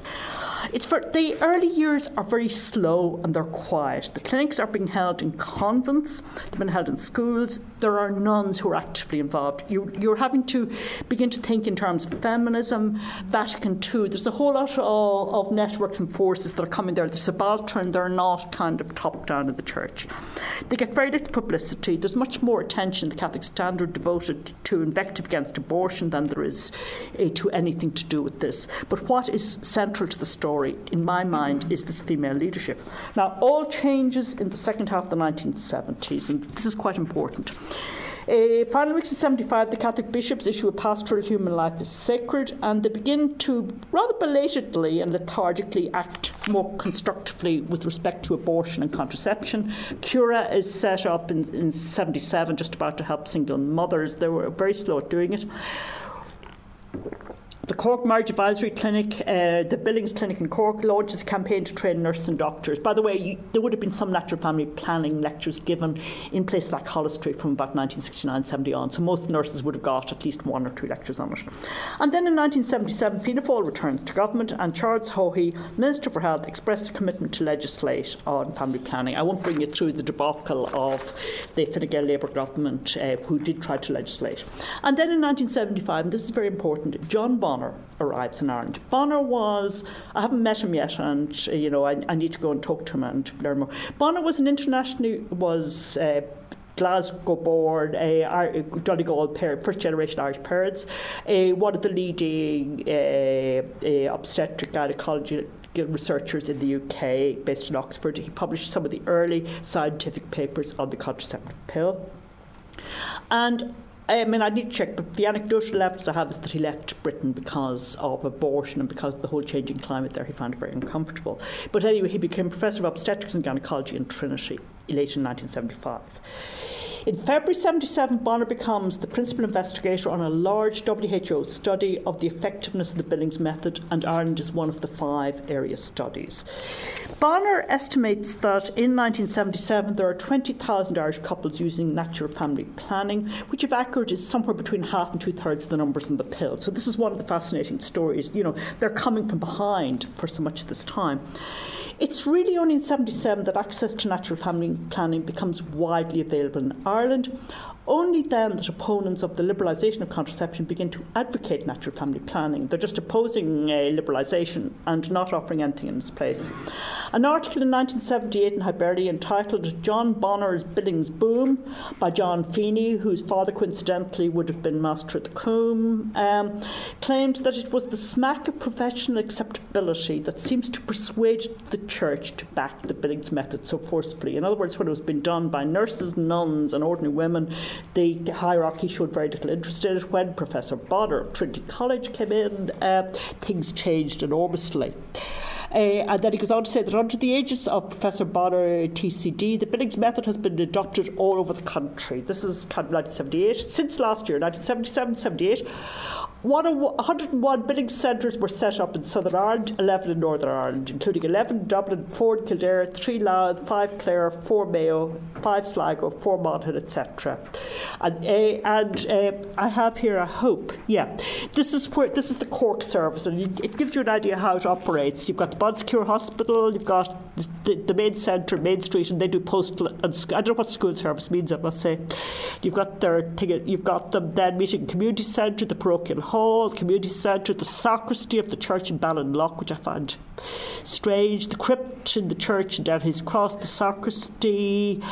It's for the early years are very slow and they're quiet. The clinics are being held in convents, they've been held in schools. There are nuns who are actively involved. You, you're having to begin to think in terms of feminism, Vatican II. There's a whole lot of, of networks and forces that are coming there. They're subaltern, they're not kind of top down in the church. They get very little publicity. There's much more attention the Catholic Standard devoted to invective against abortion than there is uh, to anything to do with this. But what is central to the story, in my mind, is this female leadership. Now, all changes in the second half of the 1970s, and this is quite important. Uh, Final weeks of 75, the Catholic bishops issue a pastoral human life is sacred, and they begin to rather belatedly and lethargically act more constructively with respect to abortion and contraception. Cura is set up in, in 77, just about to help single mothers. They were very slow at doing it. The Cork Marriage Advisory Clinic, uh, the Billings Clinic in Cork, launches a campaign to train nurses and doctors. By the way, you, there would have been some natural family planning lectures given in places like Holles Street from about 1969 70 on, so most nurses would have got at least one or two lectures on it. And then in 1977, Fianna Fáil returns to government, and Charles Haughey, Minister for Health, expressed a commitment to legislate on family planning. I won't bring you through the debacle of the Fine Gael Labour government uh, who did try to legislate. And then in 1975, and this is very important, John Bond Bonnar arrives in Ireland. Bonnar was, I haven't met him yet, and uh, you know, I, I, need to go and talk to him and learn more. Bonnar was an international, was. Uh, Glasgow born, a Donegal parent, first generation Irish parents, uh, one of the leading uh, obstetric gynecology researchers in the UK based in Oxford. He published some of the early scientific papers on the contraceptive pill. And I mean, I need to check, but the anecdotal evidence I have is that he left Britain because of abortion and because of the whole changing climate there. He found it very uncomfortable. But anyway, he became professor of obstetrics and gynecology in Trinity late in 1975. In February 77, Bonnar becomes the principal investigator on a large WHO study of the effectiveness of the Billings method, and Ireland is one of the five area studies. Bonnar estimates that in 1977 there are 20,000 Irish couples using natural family planning, which, if accurate, is somewhere between half and two thirds of the numbers in the pill. So, this is one of the fascinating stories. You know, they're coming from behind for so much of this time. It's really only in 77 that access to natural family planning becomes widely available in Ireland. Only then that opponents of the liberalisation of contraception begin to advocate natural family planning. They're just opposing uh, liberalisation and not offering anything in its place. An article in 1978 in Hibernia entitled John Bonnar's Billings Boom by John Feeney, whose father coincidentally would have been Master at the Coombe, um, claimed that it was the smack of professional acceptability that seems to persuade the church to back the Billings method so forcefully. In other words, when it was being done by nurses, nuns, and ordinary women, the hierarchy showed very little interest in it. When Professor Bonnar of Trinity College came in, uh, things changed enormously. Uh, and then he goes on to say that under the aegis of Professor Bonnar TCD, the Billings method has been adopted all over the country. This is kind of 1978. Since last year, 1977 78, 101 Billings centres were set up in Southern Ireland, 11 in Northern Ireland, including 11 in Dublin, 4 in Kildare, 3 Louth, 5 Clare, 4 Mayo, 5 Sligo, 4 Monaghan, etc. And, uh, and uh, I have here, I hope, yeah, this is where this is the Cork service, and it gives you an idea how it operates. You've got the Bon Secours Hospital, you've got the, the main centre, Main Street, and they do postal. And, I don't know what school service means. I must say, you've got their thing, you've got them then meeting community centre, the parochial hall, the community centre, the sacristy of the church in Ballinlough, which I find strange, the crypt in the church and in Dennehy's Cross, the sacristy,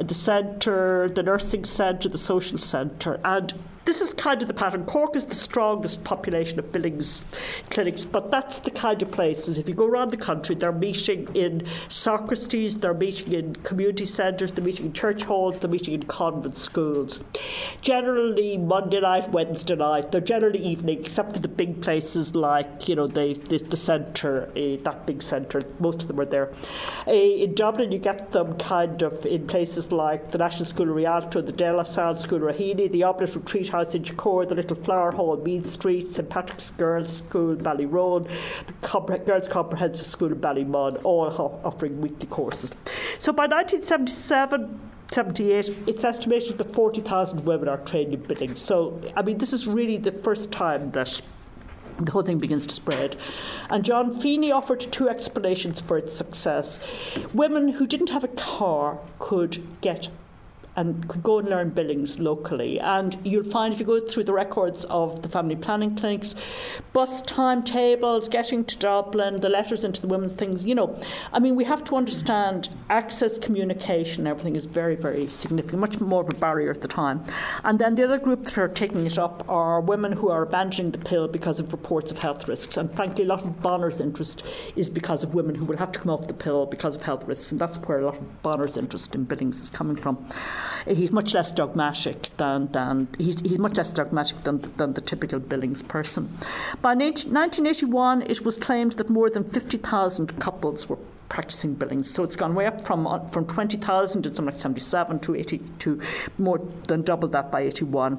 the centre, the nursing centre, the social centre, and this is kind of the pattern. Cork is the strongest population of Billings clinics, but that's the kind of places. If you go around the country, they're meeting in sacristies, they're meeting in community centres, they're meeting in church halls, they're meeting in convent schools. Generally Monday night, Wednesday night, they're generally evening, except for the big places like, you know, the, the, the centre, uh, that big centre, most of them are there. Uh, in Dublin, you get them kind of in places like the National School of Rialto, the De La Salle School Raheny, the Oblate Retreat House in Core, the Little Flower Hall, Meath Street, St Patrick's Girls' School, Ballyroan, the Compre- Girls' Comprehensive School in Ballymun, all ho- offering weekly courses. So by 1977, 78, it's estimated that 40,000 women are trained in Billings. So, I mean, this is really the first time that the whole thing begins to spread. And John Feeney offered two explanations for its success. Women who didn't have a car could get and could go and learn Billings locally. And you'll find if you go through the records of the family planning clinics, bus timetables, getting to Dublin, the letters into the women's things, you know, I mean, we have to understand access, communication, everything is very, very significant, much more of a barrier at the time. And then the other group that are taking it up are women who are abandoning the pill because of reports of health risks. And frankly, a lot of Bonnar's interest is because of women who will have to come off the pill because of health risks. And that's where a lot of Bonnar's interest in Billings is coming from he's much less dogmatic than, than he's, he's much less dogmatic than, than the typical Billings person. By 1981, it was claimed that more than 50,000 couples were practicing Billings. So it's gone way up from uh, from 20,000 in something like 77 to 80 to more than double that by 81.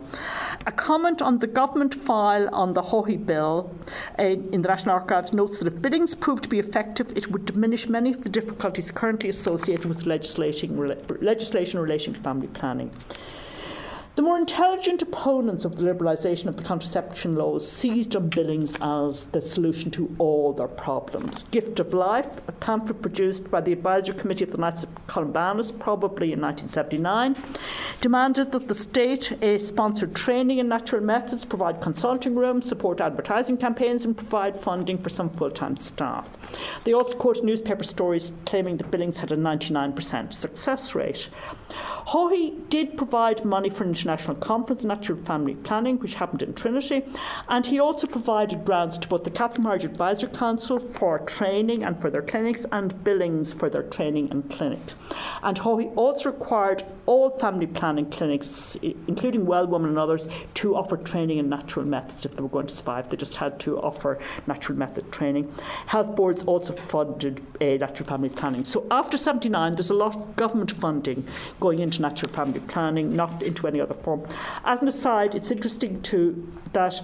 A comment on the government file on the Haughey bill uh, in the National Archives notes that if Billings proved to be effective, it would diminish many of the difficulties currently associated with legislation, legislation relating to family planning. The more intelligent opponents of the liberalisation of the contraception laws seized on Billings as the solution to all their problems. Gift of Life, a pamphlet produced by the Advisory Committee of the Knights of Columbanus, probably in 1979, demanded that the state uh, sponsored training in natural methods, provide consulting rooms, support advertising campaigns, and provide funding for some full time staff. They also quoted newspaper stories claiming that Billings had a 99% success rate. Haughey did provide money for international conference on natural family planning, which happened in Trinity, and he also provided grants to both the Catholic Marriage Advisory Council for training and for their clinics, and Billings for their training and clinics. And he also required all family planning clinics, including Well Woman and others, to offer training in natural methods if they were going to survive. They just had to offer natural method training. Health boards also funded uh, natural family planning. So after 79, there's a lot of government funding going into natural family planning, not into any other As an aside, it's interesting too that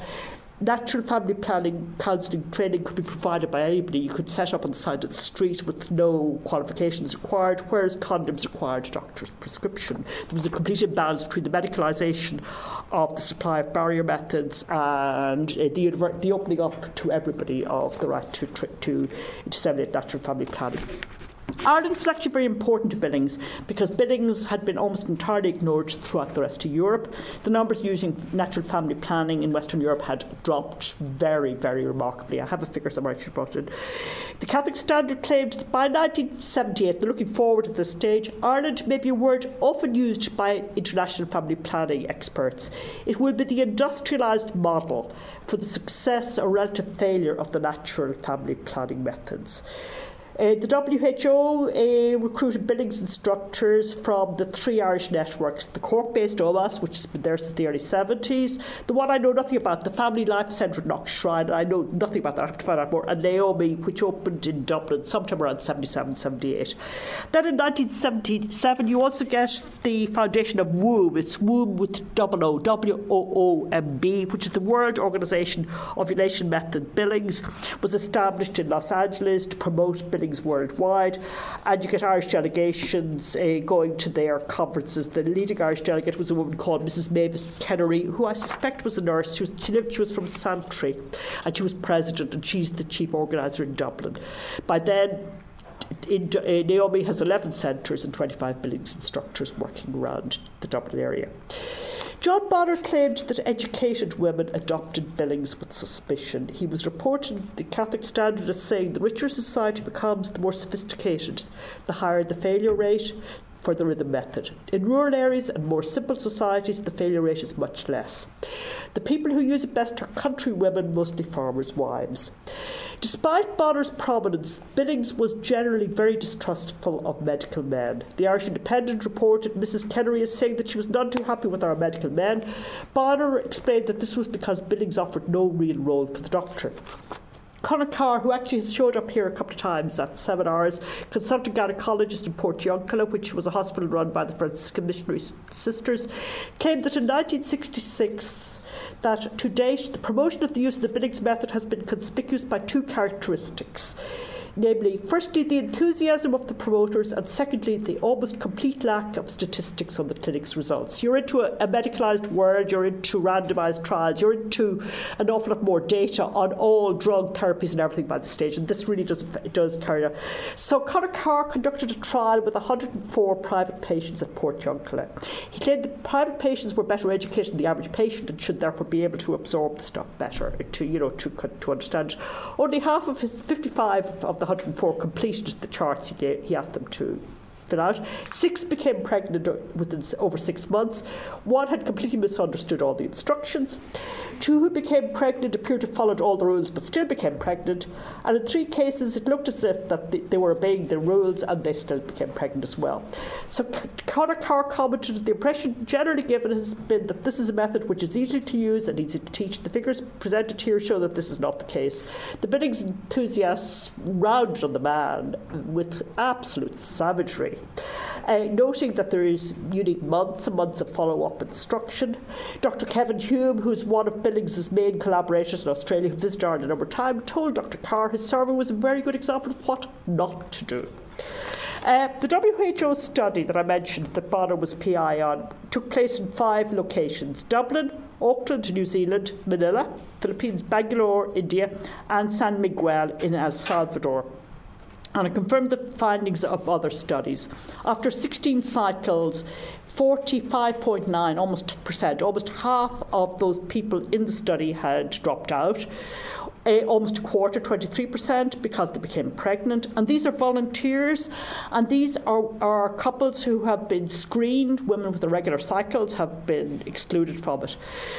natural family planning counselling training could be provided by anybody. You could set up on the side of the street with no qualifications required, whereas condoms required a doctor's prescription. There was a complete imbalance between the medicalisation of the supply of barrier methods and uh, the, the opening up to everybody of the right to, to disseminate natural family planning. Ireland was actually very important to Billings because Billings had been almost entirely ignored throughout the rest of Europe. The numbers using natural family planning in Western Europe had dropped very, very remarkably. I have a figure somewhere I should put it. The Catholic Standard claimed that by 1978, they're looking forward to this stage, Ireland may be a word often used by international family planning experts. It will be the industrialised model for the success or relative failure of the natural family planning methods. Uh, the WHO uh, recruited Billings instructors from the three Irish networks. The Cork based OMAS, which has been there since the early 70s, the one I know nothing about, the Family Life Centre in Knockshire, I know nothing about that, I have to find out more, and Naomi, which opened in Dublin sometime around 77 78. Then in 1977, you also get the foundation of WOOM, it's WOOM with double O, W O O M B, which is the World Organization Ovulation Method Billings, was established in Los Angeles to promote Billings worldwide, and you get Irish delegations uh, going to their conferences. The leading Irish delegate was a woman called Mrs. Mavis Kennery, who I suspect was a nurse. She was, she, lived, she was from Santry, and she was president, and she's the chief organiser in Dublin. By then, uh, Naomi has 11 centres and 25 Billings instructors working around the Dublin area. John Bonnar claimed that educated women adopted Billings with suspicion. He was reported the Catholic Standard as saying the richer society becomes, the more sophisticated, the higher the failure rate for the rhythm method. In rural areas and more simple societies, the failure rate is much less. The people who use it best are country women, mostly farmers' wives. Despite Bonnar's prominence, Billings was generally very distrustful of medical men. The Irish Independent reported Mrs. Kennery as saying that she was none too happy with our medical men. Bonnar explained that this was because Billings offered no real role for the doctor. Conor Carr, who actually has showed up here a couple of times at seminars, consultant gynecologist in Portiuncula, which was a hospital run by the Franciscan Missionary Sisters, claimed that in 1966 that to date the promotion of the use of the Billings method has been conspicuous by two characteristics namely, firstly, the enthusiasm of the promoters, and secondly, the almost complete lack of statistics on the clinic's results. You're into a, a medicalised world, you're into randomised trials, you're into an awful lot more data on all drug therapies and everything by the stage, and this really does, does carry on. So, Conor Carr conducted a trial with 104 private patients at Port Portiuncula. He claimed that private patients were better educated than the average patient and should therefore be able to absorb the stuff better, to, you know, to, to understand. Only half of his 55 of the 104 completed the charts he, gave, he asked them to fill out. Six became pregnant within over six months. One had completely misunderstood all the instructions. Two who became pregnant appeared to have followed all the rules but still became pregnant. And in three cases, it looked as if that they, were obeying the rules and they still became pregnant as well. So Conor Carr commented that the impression generally given has been that this is a method which is easy to use and easy to teach. The figures presented here show that this is not the case. The Billings enthusiasts rounded on the man with absolute savagery uh, noting that there is you need months and months of follow up instruction. Dr. Kevin Hume, who's one of Billings' main collaborators in Australia, who visited Ireland of times, told Dr. Carr his survey was a very good example of what not to do. Uh, the WHO study that I mentioned that Bonnar was PI on took place in five locations Dublin, Auckland, New Zealand, Manila, Philippines, Bangalore, India, and San Miguel in El Salvador and it confirmed the findings of other studies. After 16 cycles, 45.9 almost percent, almost half of those people in the study had dropped out uh, almost a quarter, 23%, because they became pregnant. And these are volunteers, and these are, are couples who have been screened. Women with irregular cycles have been excluded from it.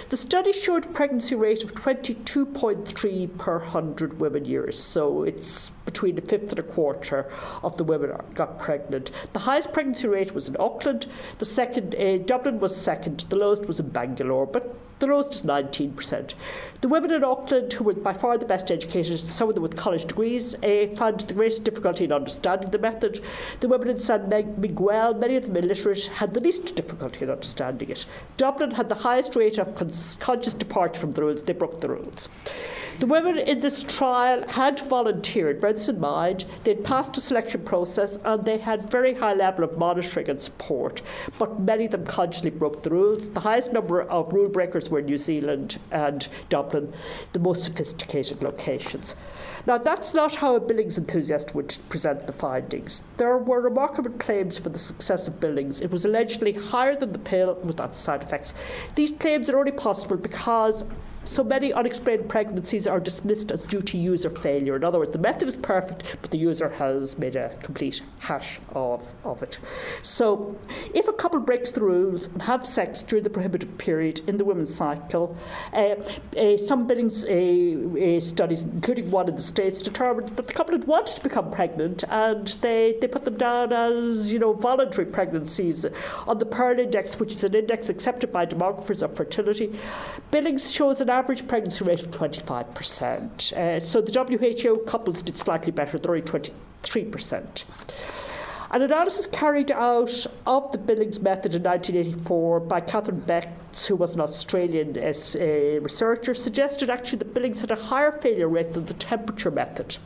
The study showed a pregnancy rate of 22.3 per 100 women years, so it's between a fifth and a quarter of the women got pregnant. The highest pregnancy rate was in Auckland. The second, uh, Dublin was second. The lowest was in Bangalore, but the lowest is 19%. The women in Auckland, who were by far the best educated, some of them with college degrees, uh, found the greatest difficulty in understanding the method. The women in San Miguel, many of them illiterate, had the least difficulty in understanding it. Dublin had the highest rate of conscious departure from the rules, they broke the rules. The women in this trial had volunteered, bear this in mind, they'd passed a selection process and they had very high level of monitoring and support, but many of them consciously broke the rules. The highest number of rule breakers were New Zealand and Dublin, the most sophisticated locations. Now, that's not how a Billings enthusiast would present the findings. There were remarkable claims for the success of Billings. It was allegedly higher than the pill without side effects. These claims are only possible because so many unexplained pregnancies are dismissed as due to user failure. In other words, the method is perfect, but the user has made a complete hash of, of it. So, if a couple breaks the rules and have sex during the prohibited period in the women's cycle, uh, uh, some Billings uh, studies, including one in the States, determined that the couple had wanted to become pregnant and they, they put them down as you know voluntary pregnancies on the Pearl Index, which is an index accepted by demographers of fertility. Billings shows an average pregnancy rate of 25%. Uh, so the WHO couples did slightly better, they're only 23%. An analysis carried out of the Billings method in 1984 by Catherine Betts, who was an Australian uh, uh, researcher, suggested actually that Billings had a higher failure rate than the temperature method.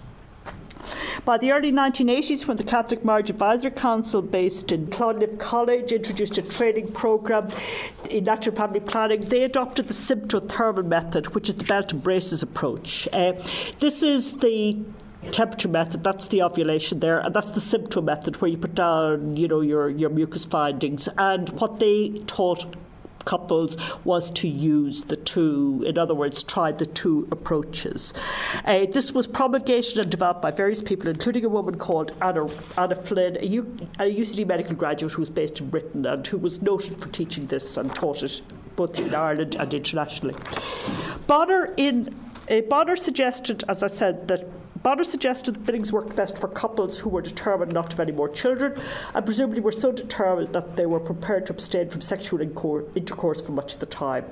By the early 1980s, when the Catholic Marriage Advisory Council, based in Clonliffe College, introduced a training programme in natural family planning, they adopted the symptothermal method, which is the belt and braces approach. Uh, this is the temperature method, that's the ovulation there, and that's the symptom method where you put down, you know, your, your mucus findings. And what they taught couples was to use the two, in other words, try the two approaches. Uh, this was promulgated and developed by various people, including a woman called Anna, Anna Flynn, a, U, a UCD medical graduate who was based in Britain and who was noted for teaching this and taught it both in Ireland and internationally. Bonnar in uh, Bonnar suggested, as I said, that Bonnar suggested that Billings worked best for couples who were determined not to have any more children and presumably were so determined that they were prepared to abstain from sexual intercourse for much of the time.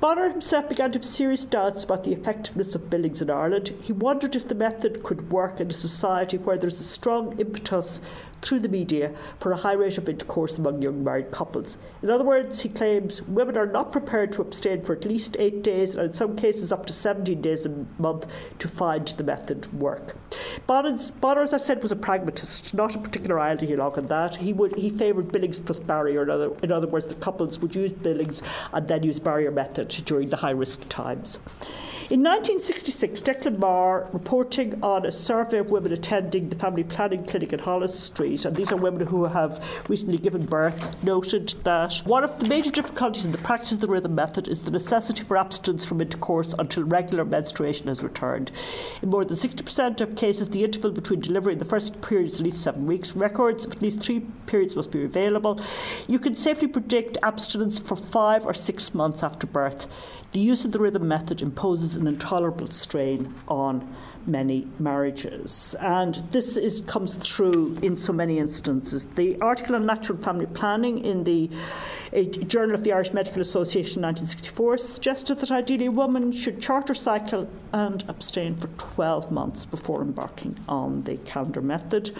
Bonnar himself began to have serious doubts about the effectiveness of Billings in Ireland. He wondered if the method could work in a society where there's a strong impetus through the media for a high rate of intercourse among young married couples. In other words, he claims women are not prepared to abstain for at least eight days, and in some cases up to 17 days a month, to find the method work. Bonnar, as I said, was a pragmatist, not a particular ideologue on that. He would he favoured Billings plus barrier. In other, in other words, the couples would use Billings and then use barrier method during the high risk times. In 1966, Declan Meagher, reporting on a survey of women attending the family planning clinic in Holles Street, treat. And these are women who have recently given birth, noted that one of the major difficulties in the practice of the rhythm method is the necessity for abstinence from intercourse until regular menstruation has returned. In more than 60% of cases, the interval between delivery and the first period is at least seven weeks. Records of at least three periods must be available. You can safely predict abstinence for five or six months after birth. The use of the rhythm method imposes an intolerable strain on many marriages. And this is, comes through in so many instances. The article on natural family planning in the Journal of the Irish Medical Association in 1964 suggested that ideally a woman should charter cycle and abstain for 12 months before embarking on the calendar method.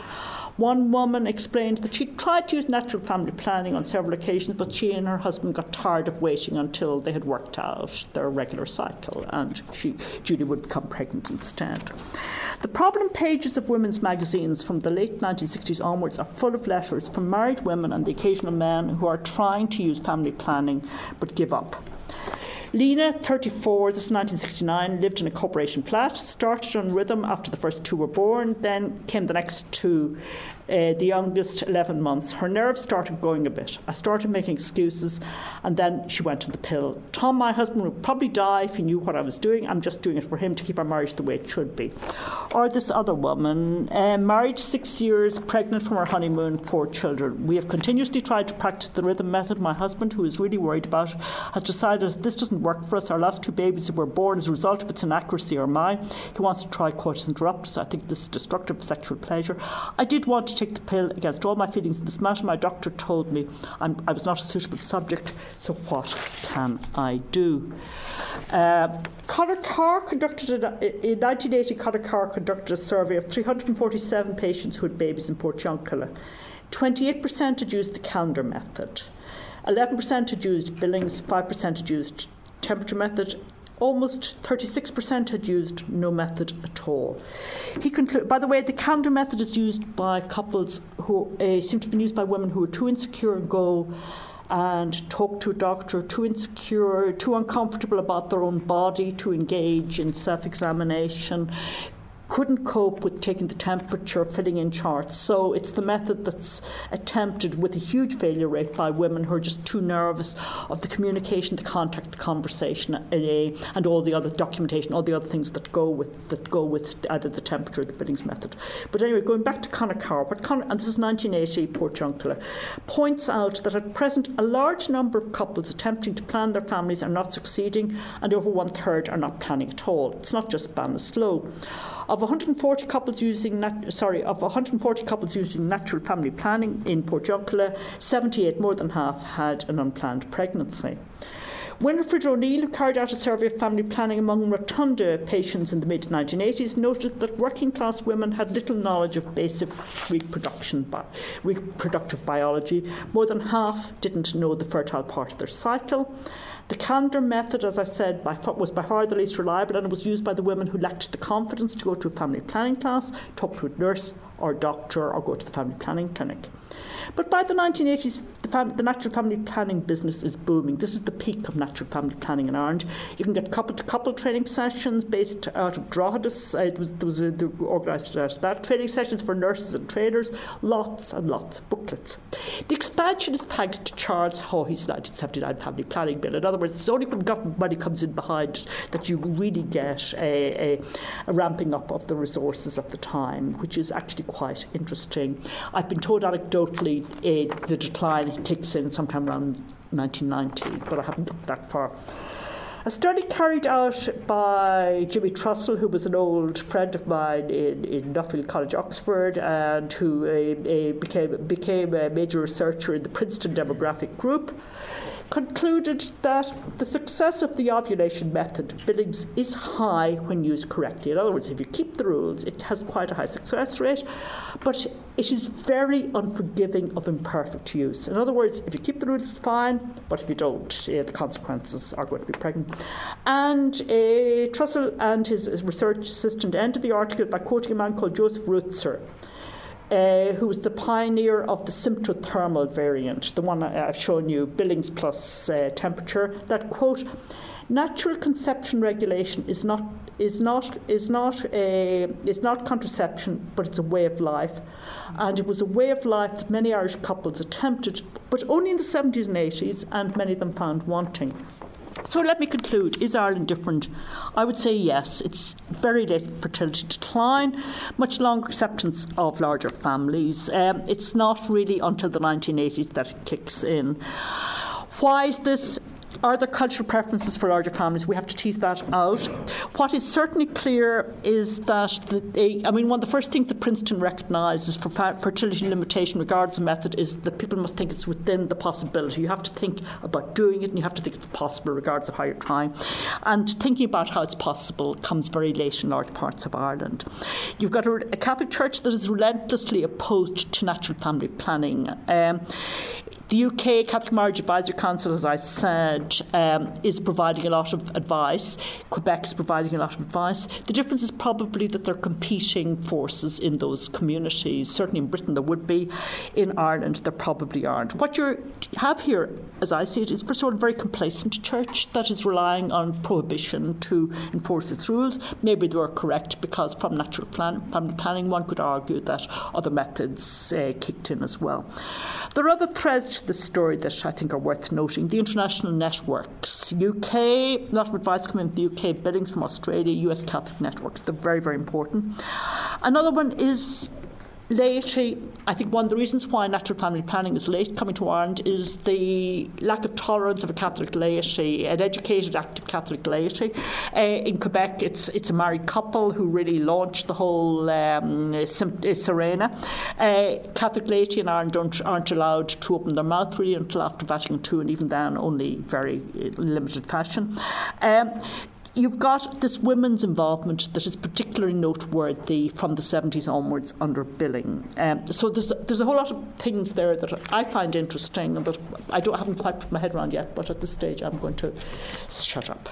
One woman explained that she tried to use natural family planning on several occasions, but she and her husband got tired of waiting until they had worked out their regular cycle, and she, Julie would become pregnant instead. The problem pages of women's magazines from the late 1960s onwards are full of letters from married women and the occasional men who are trying to use family planning but give up. Lena, 34, this is 1969, lived in a corporation flat, started on rhythm after the first two were born, then came the next two uh, the youngest 11 months, her nerves started going a bit. I started making excuses, and then she went on the pill. Tom, my husband, would probably die if he knew what I was doing. I'm just doing it for him to keep our marriage the way it should be. Or this other woman, uh, married six years, pregnant from our honeymoon, four children. We have continuously tried to practice the rhythm method. My husband, who is really worried about it, has decided this doesn't work for us. Our last two babies were born as a result of its inaccuracy or my. He wants to try coitus interruptus. I think this is destructive sexual pleasure. I did want to take the pill against all my feelings in this matter. My doctor told me I'm, i was not a suitable subject, so what can I do? Uh, Conor Carr conducted in 1980. Conor Carr conducted a survey of 347 patients who had babies in Port Portiuncula. 28% had used the calendar method. 11% had used Billings, 5% had used temperature method, almost 36% had used no method at all. He by the way, the calendar method is used by couples who uh, seem to be used by women who are too insecure and go and talk to a doctor, too insecure, too uncomfortable about their own body to engage in self examination, couldn't cope with taking the temperature, filling in charts. So it's the method that's attempted with a huge failure rate by women who are just too nervous of the communication, the contact, the conversation, and all the other documentation, all the other things that go with that go with either the temperature or the Billings method. But anyway, going back to Conor Carr, what Conor, and this is 1980, Portiuncula, points out that at present a large number of couples attempting to plan their families are not succeeding, and over one third are not planning at all. It's not just Ballinasloe. Of 140 couples using nat- sorry, of 140 couples using natural family planning in Portiuncula, 78, more than half, had an unplanned pregnancy. Winifred O'Neill, who carried out a survey of family planning among rotunda patients in the mid 1980s, noted that working class women had little knowledge of basic reproduction bi- reproductive biology. More than half didn't know the fertile part of their cycle. The calendar method, as I said, by, was by far the least reliable and it was used by the women who lacked the confidence to go to a family planning class, talk to a nurse or doctor, or go to the family planning clinic. But by the 1980s, the, fam- the, natural family planning business is booming. This is the peak of natural family planning in Ireland. You can get couple to couple training sessions based out of Droghedus. Uh, it was, there was organised out of that. Training sessions for nurses and trainers, lots and lots of booklets. The expansion is thanks to Charles Haughey's 1979 Family Planning Bill. In other words, it's only when government money comes in behind that you really get a, a, a ramping up of the resources of the time, which is actually quite interesting. I've been told anecdotally uh, the decline kicks in sometime around 1990, but I haven't looked that far. A study carried out by Jimmy Trussell, who was an old friend of mine in, in Nuffield College, Oxford, and who uh, uh, became, became a major researcher in the Princeton demographic group concluded that the success of the ovulation method, Billings, is high when used correctly. In other words, if you keep the rules, it has quite a high success rate, but it is very unforgiving of imperfect use. In other words, if you keep the rules, fine, but if you don't, uh, the consequences are going to be pregnant. And uh, Trussell and his, his research assistant ended the article by quoting a man called Joseph Rötzer uh, who was the pioneer of the symptothermal variant, the one I've shown you, Billings plus uh, temperature, that, quote, Natural conception regulation is not is not is not a is not contraception, but it's a way of life, and it was a way of life that many Irish couples attempted, but only in the 70s and 80s, and many of them found wanting. So let me conclude. Is Ireland different? I would say yes. It's very late fertility decline, much longer acceptance of larger families. Um, it's not really until the 1980s that it kicks in. Why is this? Are there cultural preferences for larger families? We have to tease that out. What is certainly clear is that, the, I mean, one of the first things that Princeton recognises for fertility limitation, regardless of method, is that people must think it's within the possibility. You have to think about doing it and you have to think it's possible, regardless of how you're trying. And thinking about how it's possible comes very late in large parts of Ireland. You've got a, a Catholic Church that is relentlessly opposed to natural family planning. Um, the UK Catholic Marriage Advisory Council, as I said, um, is providing a lot of advice. Quebec is providing a lot of advice. The difference is probably that they're competing forces in those communities. Certainly in Britain there would be. In Ireland there probably aren't. What you have here, as I see it, is first of all a very complacent church that is relying on prohibition to enforce its rules. Maybe they were correct because from natural plan- family planning one could argue that other methods uh, kicked in as well. There are other threads to the story that I think are worth noting. The international networks, UK, a lot of advice coming from the UK, Billings from Australia, US Catholic networks, they're very, very important. Another one is laity, I think one of the reasons why natural family planning is late coming to Ireland is the lack of tolerance of a Catholic laity, an educated, active Catholic laity. Uh, in Quebec, it's it's a married couple who really launched the whole um, Serena. Uh, Catholic laity in Ireland aren't allowed to open their mouth really until after Vatican II, and even then, only very limited fashion. Um, you've got this women's involvement that is particularly noteworthy from the 70s onwards under billing. Um, so there's, there's a whole lot of things there that I find interesting, but I, don't, I haven't quite put my head around yet, but at this stage I'm going to shut up.